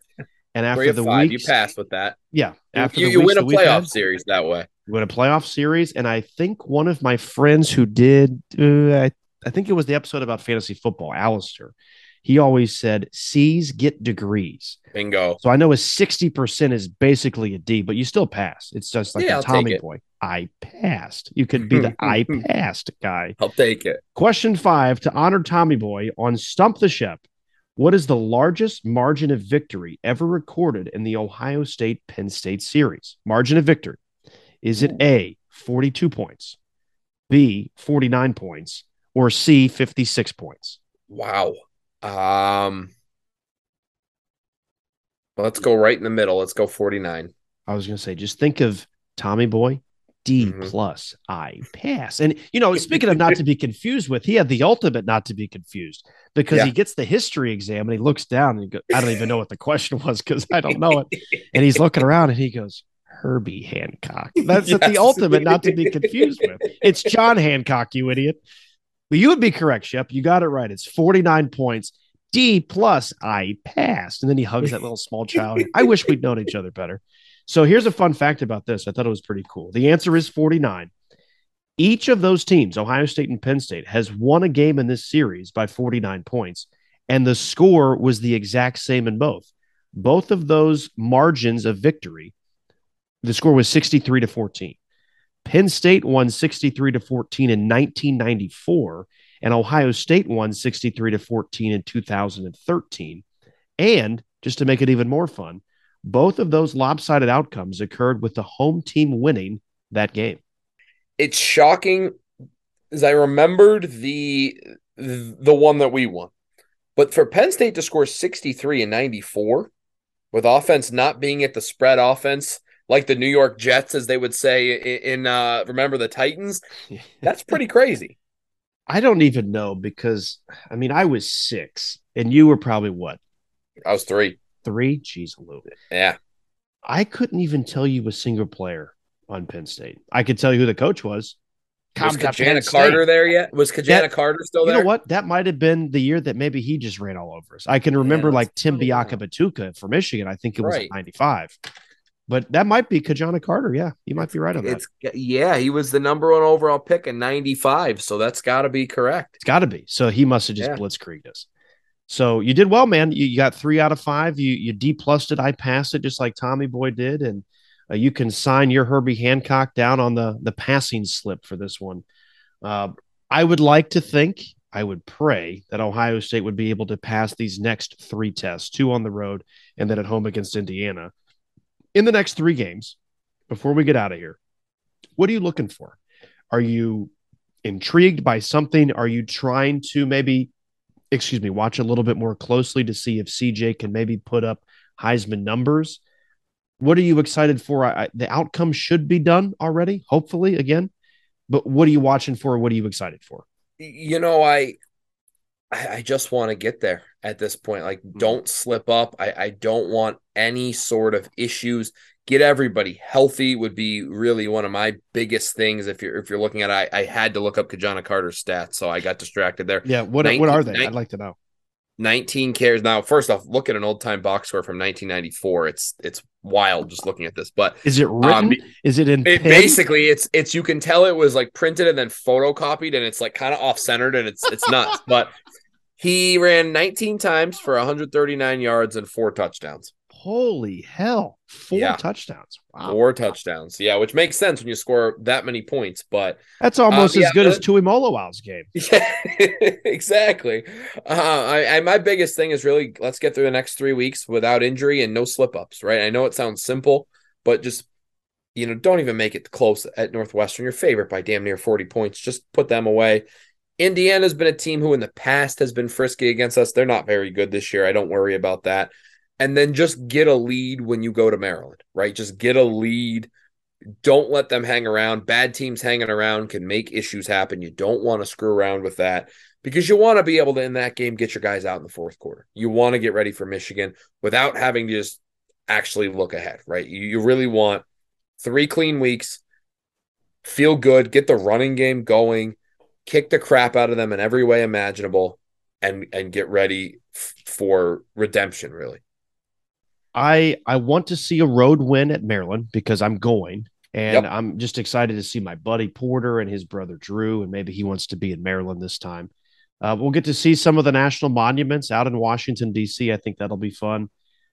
And after the five. weeks, You pass with that. yeah, after you you win a playoff had, series that way. you win a playoff series. And I think one of my friends who did, uh, I, I think it was the episode about fantasy football, Alistair, he always said C's get degrees. Bingo. So I know a 60% is basically a D, but you still pass. It's just like Yeah, a Tommy boy. I passed. You could be the <laughs> I passed guy. I'll take it. Question five to honor Tommy Boy on Stump the Schepp. What is the largest margin of victory ever recorded in the Ohio State Penn State series? Margin of victory. Is it A, 42 points, B, 49 points, or C, 56 points? Wow. Um, let's go right in the middle. Let's go 49. I was going to say, just think of Tommy Boy, D Mhm. plus I pass. And, you know, speaking of not to be confused with, he had the ultimate not to be confused because Yeah. he gets the history exam and he looks down and he goes, I don't even know what the question was because I don't know it. And he's looking around and he goes, Herbie Hancock. That's <laughs> Yes. the ultimate not to be confused with. It's John Hancock, you idiot. But you would be correct, Schepp. You got it right. It's 49 points. D plus I passed. And then he hugs that little small child. I wish we'd known each other better. So here's a fun fact about this. I thought it was pretty cool. The answer is 49. Each of those teams, Ohio State and Penn State, has won a game in this series by 49 points. And the score was the exact same in both. Both of those margins of victory, the score was 63 to 14. Penn State won 63 to 14 in 1994, and Ohio State won 63 to 14 in 2013. And just to make it even more fun, both of those lopsided outcomes occurred with the home team winning that game. It's shocking as I remembered the the one that we won. But for Penn State to score 63 and 94 with offense not being at the spread offense like the New York Jets as they would say in, in uh remember the Titans, <laughs> that's pretty crazy. I don't even know because I mean I was six and you were probably what I was 3. three. Jeez, Lou. Yeah. I couldn't even tell you a single player on Penn State. I could tell you who the coach was. Was Ki-Jana State. Carter there yet? Was Ki-Jana That- Carter still there? You know what? That might have been the year that maybe he just ran all over us. I can remember that's like Tim funny, yeah. Biakabutuka for Michigan. I think it was Right. 95. But that might be Ki-Jana Carter. Yeah, you might be right on that. It's yeah, he was the number one overall pick in '95, so that's got to be correct. It's got to be. So he must have just Yeah. blitzkrieged us. So you did well, man. You, you got three out of five. You you D plussed it. I passed it just like Tommy Boy did, and uh, you can sign your Herbie Hancock down on the the passing slip for this one. Uh, I would like to think, I would pray that Ohio State would be able to pass these next three tests, two on the road and then at home against Indiana, in the next three games. Before we get out of here, what are you looking for? Are you intrigued by something? Are you trying to maybe, excuse me, watch a little bit more closely to see if CJ can maybe put up Heisman numbers? What are you excited for? I, the outcome should be done already, hopefully, again. But what are you watching for? What are you excited for? You know, I I, I just want to get there at this point. Like, don't slip up. I, I don't want any sort of issues. Get everybody healthy would be really one of my biggest things. If you're if you're looking at, I I had to look up Ki-Jana Carter's stats, so I got distracted there. Yeah, what, 19 what are they? nine- I'd like to know. 19 carries. Now, first off, look at an old time box score from 1994. It's it's wild just looking at this, but Is it written? Um, Is it in it basically it's it's you can tell it was like printed and then photocopied and it's like kind of off centered and it's it's nuts. <laughs> but he ran 19 times for 139 yards and four touchdowns. Holy hell. Four Yeah. touchdowns. Wow. Four touchdowns. Yeah, which makes sense when you score that many points, but That's almost Um, as yeah, good as Tuimoloau's game. <laughs> Yeah, exactly. Uh, I, I my biggest thing is really let's get through the next three weeks without injury and no slip ups. Right? I know it sounds simple, but just you know, don't even make it close at Northwestern. Your favorite by damn near forty points. Just put them away. Indiana's been a team who in the past has been frisky against us. They're not very good this year. I don't worry about that. And then just get a lead when you go to Maryland, right? Just get a lead. Don't let them hang around. Bad teams hanging around can make issues happen. You don't want to screw around with that because you want to be able to, in that game, get your guys out in the fourth quarter. You want to get ready for Michigan without having to just actually look ahead, right? You, you really want three clean weeks, feel good, get the running game going, kick the crap out of them in every way imaginable, and and get ready f- for redemption, really. I I want to see a road win at Maryland because I'm going. And Yep. I'm just excited to see my buddy Porter and his brother Drew, and maybe he wants to be in Maryland this time. Uh, we'll get to see some of the national monuments out in Washington, D.C. I think that'll be fun.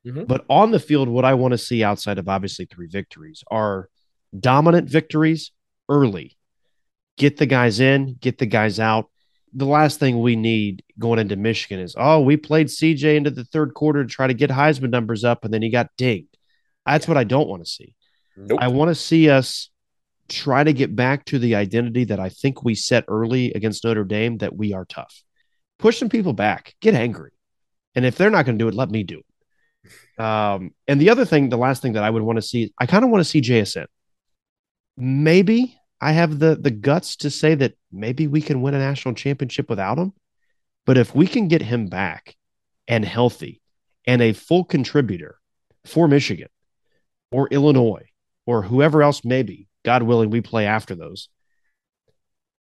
Mhm. But on the field, what I want to see outside of obviously three victories are dominant victories early. Get the guys in, get the guys out. The last thing we need going into Michigan is, oh, we played CJ into the third quarter to try to get Heisman numbers up, and then he got dinged. That's what I don't want to see. Nope. I want to see us try to get back to the identity that I think we set early against Notre Dame that we are tough. Push some people back, get angry. And if they're not going to do it, let me do it. Um, and the other thing, the last thing that I would want to see, I kind of want to see JSN. Maybe I have the the guts to say that maybe we can win a national championship without him. But if we can get him back and healthy and a full contributor for Michigan or Illinois or whoever else maybe, God willing, we play after those.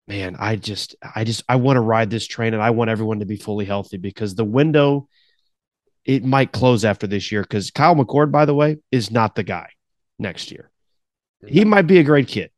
Man, I just, I just, I want to ride this train and I want everyone to be fully healthy because the window, it might close after this year. Because Kyle McCord, by the way, is not the guy next year. He might be a great kid.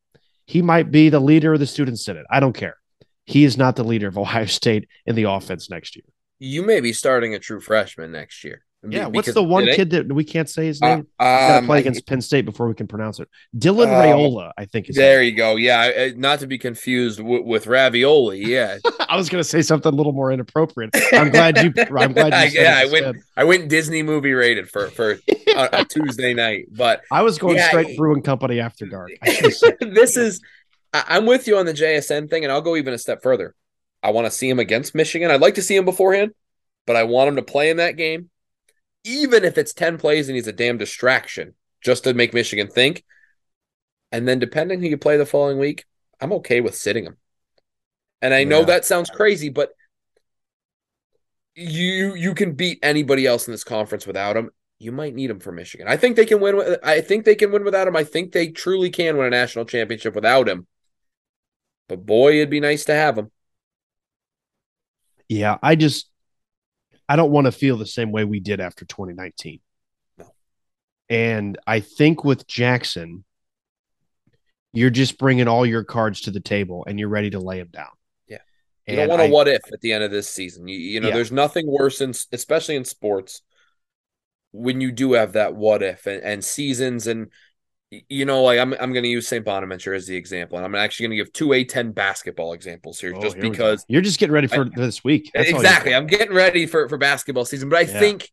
He might be the leader of the student senate. I don't care. He is not the leader of Ohio <laughs> State in the offense next year. You may be starting a true freshman next year. Yeah, what's the one kid that we can't say his Uh, name? Gotta um, play I- against Penn State before we can pronounce it. Dylan Uh, Raiola, I think There you go. Yeah, not to be confused w- with ravioli. Yeah, <laughs> I was going to say something a little more inappropriate. I'm glad you. I'm glad you. <laughs> Said yeah, I went. instead. I went Disney movie rated for for a, a Tuesday night, but I was going Yeah, straight Brewing Company after dark. I should have <laughs> said- this is. I'm with you on the JSN thing, and I'll go even a step further. I want to see him against Michigan. I'd like to see him beforehand, but I want him to play in that game, even if it's ten plays and he's a damn distraction, just to make Michigan think. And then, depending who you play the following week, I'm okay with sitting him. And I know Yeah. that sounds crazy, but you you can beat anybody else in this conference without him. You might need him for Michigan. I think they can win. With, I think they can win without him. I think they truly can win a national championship without him. But boy, it'd be nice to have him. Yeah, I just I don't want to feel the same way we did after 2019. No. And I think with Jaxon, you're just bringing all your cards to the table and you're ready to lay them down. Yeah. You and don't want a what if at the end of this season. You, you know, yeah. there's nothing worse in especially in sports when you do have that what if and, and seasons and you know, like I'm I'm gonna use St. Bonaventure as the example, and I'm actually gonna give two A10 basketball examples here, oh, just here because you're just getting ready for I, this week. That's exactly, I'm getting ready for for basketball season. But I yeah. think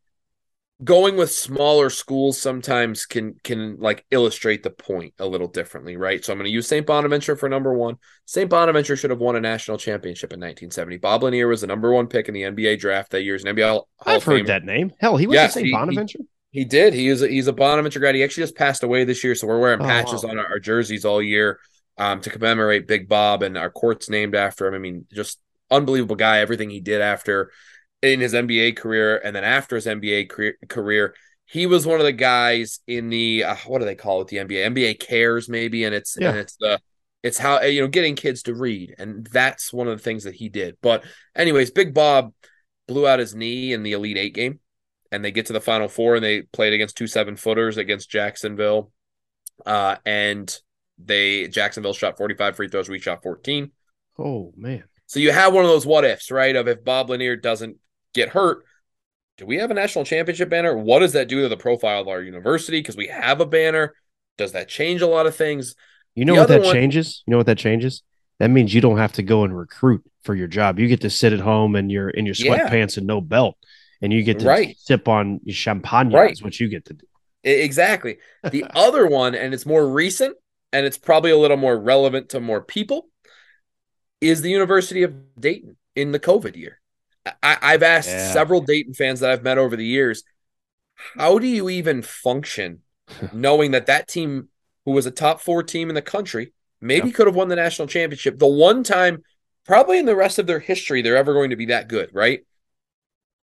going with smaller schools sometimes can can like illustrate the point a little differently, right? So I'm gonna use St. Bonaventure for number one. St. Bonaventure should have won a national championship in 1970. Bob Lanier was the number one pick in the NBA draft that year. An NBA Hall I've heard that name. Hell, he was yes, St. Bonaventure. He, he did. He is a, he's a Bonaventure grad. He actually just passed away this year, so we're wearing oh, patches wow. on our, our, jerseys all year um, to commemorate Big Bob, and our court's named after him. I mean, just unbelievable guy. Everything he did after in his NBA career, and then after his NBA career, career he was one of the guys in the uh, what do they call it? The NBA NBA cares maybe, and it's yeah. and it's the it's how you know getting kids to read, and that's one of the things that he did. But anyways, Big Bob blew out his knee in the Elite Eight game and they get to the final four and they played against two seven footers against Jacksonville. Uh, and they Jacksonville shot 45 free throws, we shot 14. Oh man. So you have one of those what ifs, right? Of if Bob Lanier doesn't get hurt, do we have a national championship banner? What does that do to the profile of our university? Because we have a banner. Does that change a lot of things? You know the what that one... changes? You know what that changes? That means you don't have to go and recruit for your job. You get to sit at home and you're in your sweatpants yeah. and no belt and you get to right. sip on champagne. Right. Is what you get to do. Exactly. The <laughs> other one, and it's more recent, and it's probably a little more relevant to more people, is the University of Dayton in the COVID year. I, have asked yeah. several Dayton fans that I've met over the years, how do you even function <laughs> knowing that that team, who was a top four team in the country, maybe yeah. could have won the national championship the one time, probably in the rest of their history, they're ever going to be that good, right?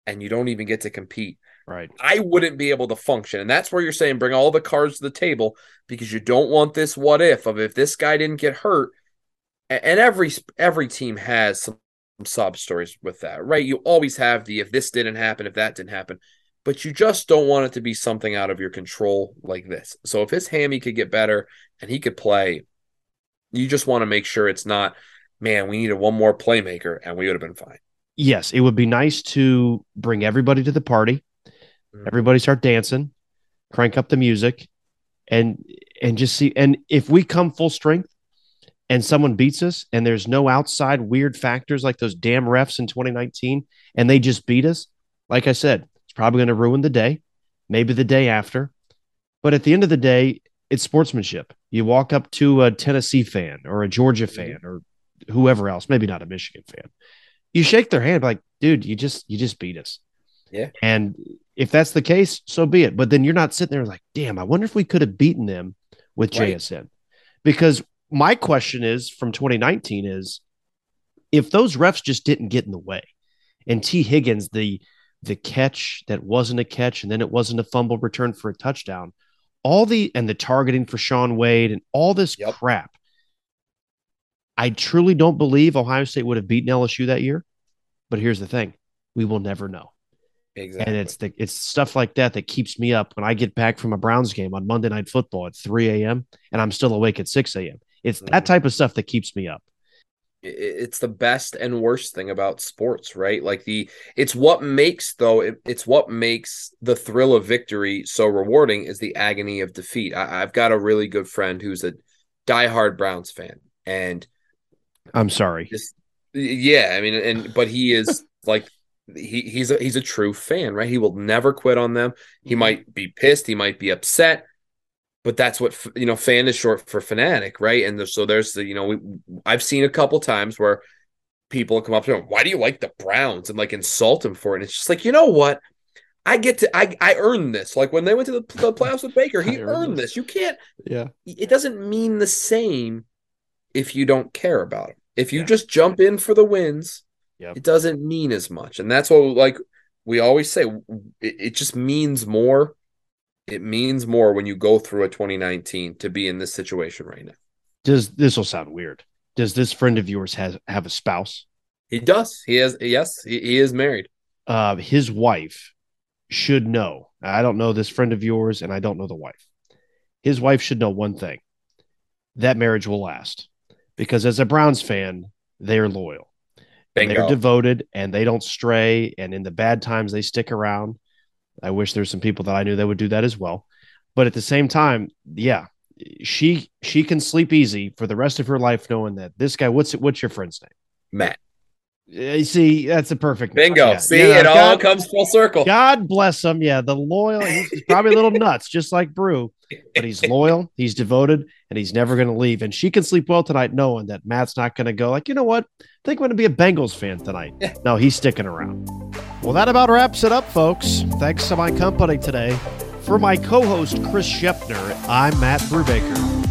and you don't even get to compete. Right. I wouldn't be able to function. And that's where you're saying bring all the cards to the table because you don't want this what if of if this guy didn't get hurt. And every every team has some sob stories with that, right? You always have the if this didn't happen, if that didn't happen, but you just don't want it to be something out of your control like this. So if his hammy could get better and he could play, you just want to make sure it's not, man, we needed one more playmaker and we would have been fine yes, it would be nice to bring everybody to the party. Mm-hmm. Everybody start dancing, crank up the music, and and just see. And if we come full strength and someone beats us, and there's no outside weird factors like those damn refs in 2019, and they just beat us, like I said, it's probably going to ruin the day, maybe the day after. But at the end of the day, it's sportsmanship. You walk up to a Tennessee fan or a Georgia mm-hmm. fan or whoever else, maybe not a Michigan fan, you shake their hand like, dude, you just you just beat us. Yeah. And if that's the case, so be it. But then you're not sitting there like, damn, I wonder if we could have beaten them with right. JSN. Because my question is from 2019 is if those refs just didn't get in the way and Tee Higgins, the the catch that wasn't a catch and then it wasn't a fumble return for a touchdown, all the and the targeting for Shaun Wade and all this yep. crap I truly don't believe Ohio State would have beaten LSU that year. But here's the thing we will never know. Exactly. And it's the it's stuff like that that keeps me up when I get back from a Browns game on Monday Night Football at 3 a.m. and I'm still awake at 6 a.m. It's that mm. type of stuff that keeps me up. It's the best and worst thing about sports, right? Like the it's what makes though it, it's what makes the thrill of victory so rewarding is the agony of defeat. I, I've got a really good friend who's a diehard Browns fan, and I'm sorry. Just, yeah, I mean, and but he is <laughs> like he he's a he's a true fan, right? He will never quit on them. He might be pissed, he might be upset, but that's what you know. Fan is short for fanatic, right? And so there's the you know we I've seen a couple times where people come up to him, why do you like the Browns and like insult him for it? And it's just like you know what. I get to I I earned this. Like when they went to the, the <laughs> playoffs with Baker, he earned, earned this. You can't. Yeah. It doesn't mean the same if you don't care about them. If you yeah. just jump in for the wins, yep. it doesn't mean as much. And that's what like we always say it, it just means more it means more when you go through a 2019 to be in this situation right now. Does this will sound weird? Does this friend of yours has have a spouse? He does. He has. Yes, he, he is married. Uh, his wife should know. I don't know this friend of yours, and I don't know the wife. His wife should know one thing: that marriage will last, because as a Browns fan, they're loyal, Bingo. they're devoted, and they don't stray. And in the bad times, they stick around. I wish there's some people that I knew that would do that as well. But at the same time, yeah, she she can sleep easy for the rest of her life knowing that this guy. What's what's your friend's name? Matt. Uh, You see, that's a perfect Bingo. yeah, See, yeah, it all comes full circle. God bless him. Yeah, the loyal. He's probably a little <laughs> nuts, just like Bru, but he's loyal. He's devoted, and he's never going to leave. And she can sleep well tonight, knowing that Matt's not going to go. Like, you know what? I think I'm going to be a Bengals fan tonight. No, he's sticking around. Well, that about wraps it up, folks. Thanks to my company today. For my co-host Chris Schepner, I'm Matt Brubaker.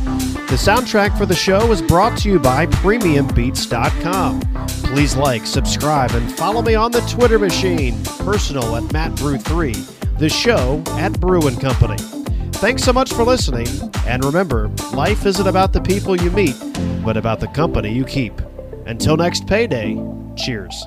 The soundtrack for the show is brought to you by PremiumBeats.com. Please like, subscribe, and follow me on the Twitter machine. Personal at MattBrew3. The show at Bru and Company. Thanks so much for listening. And remember, life isn't about the people you meet, but about the company you keep. Until next payday, cheers.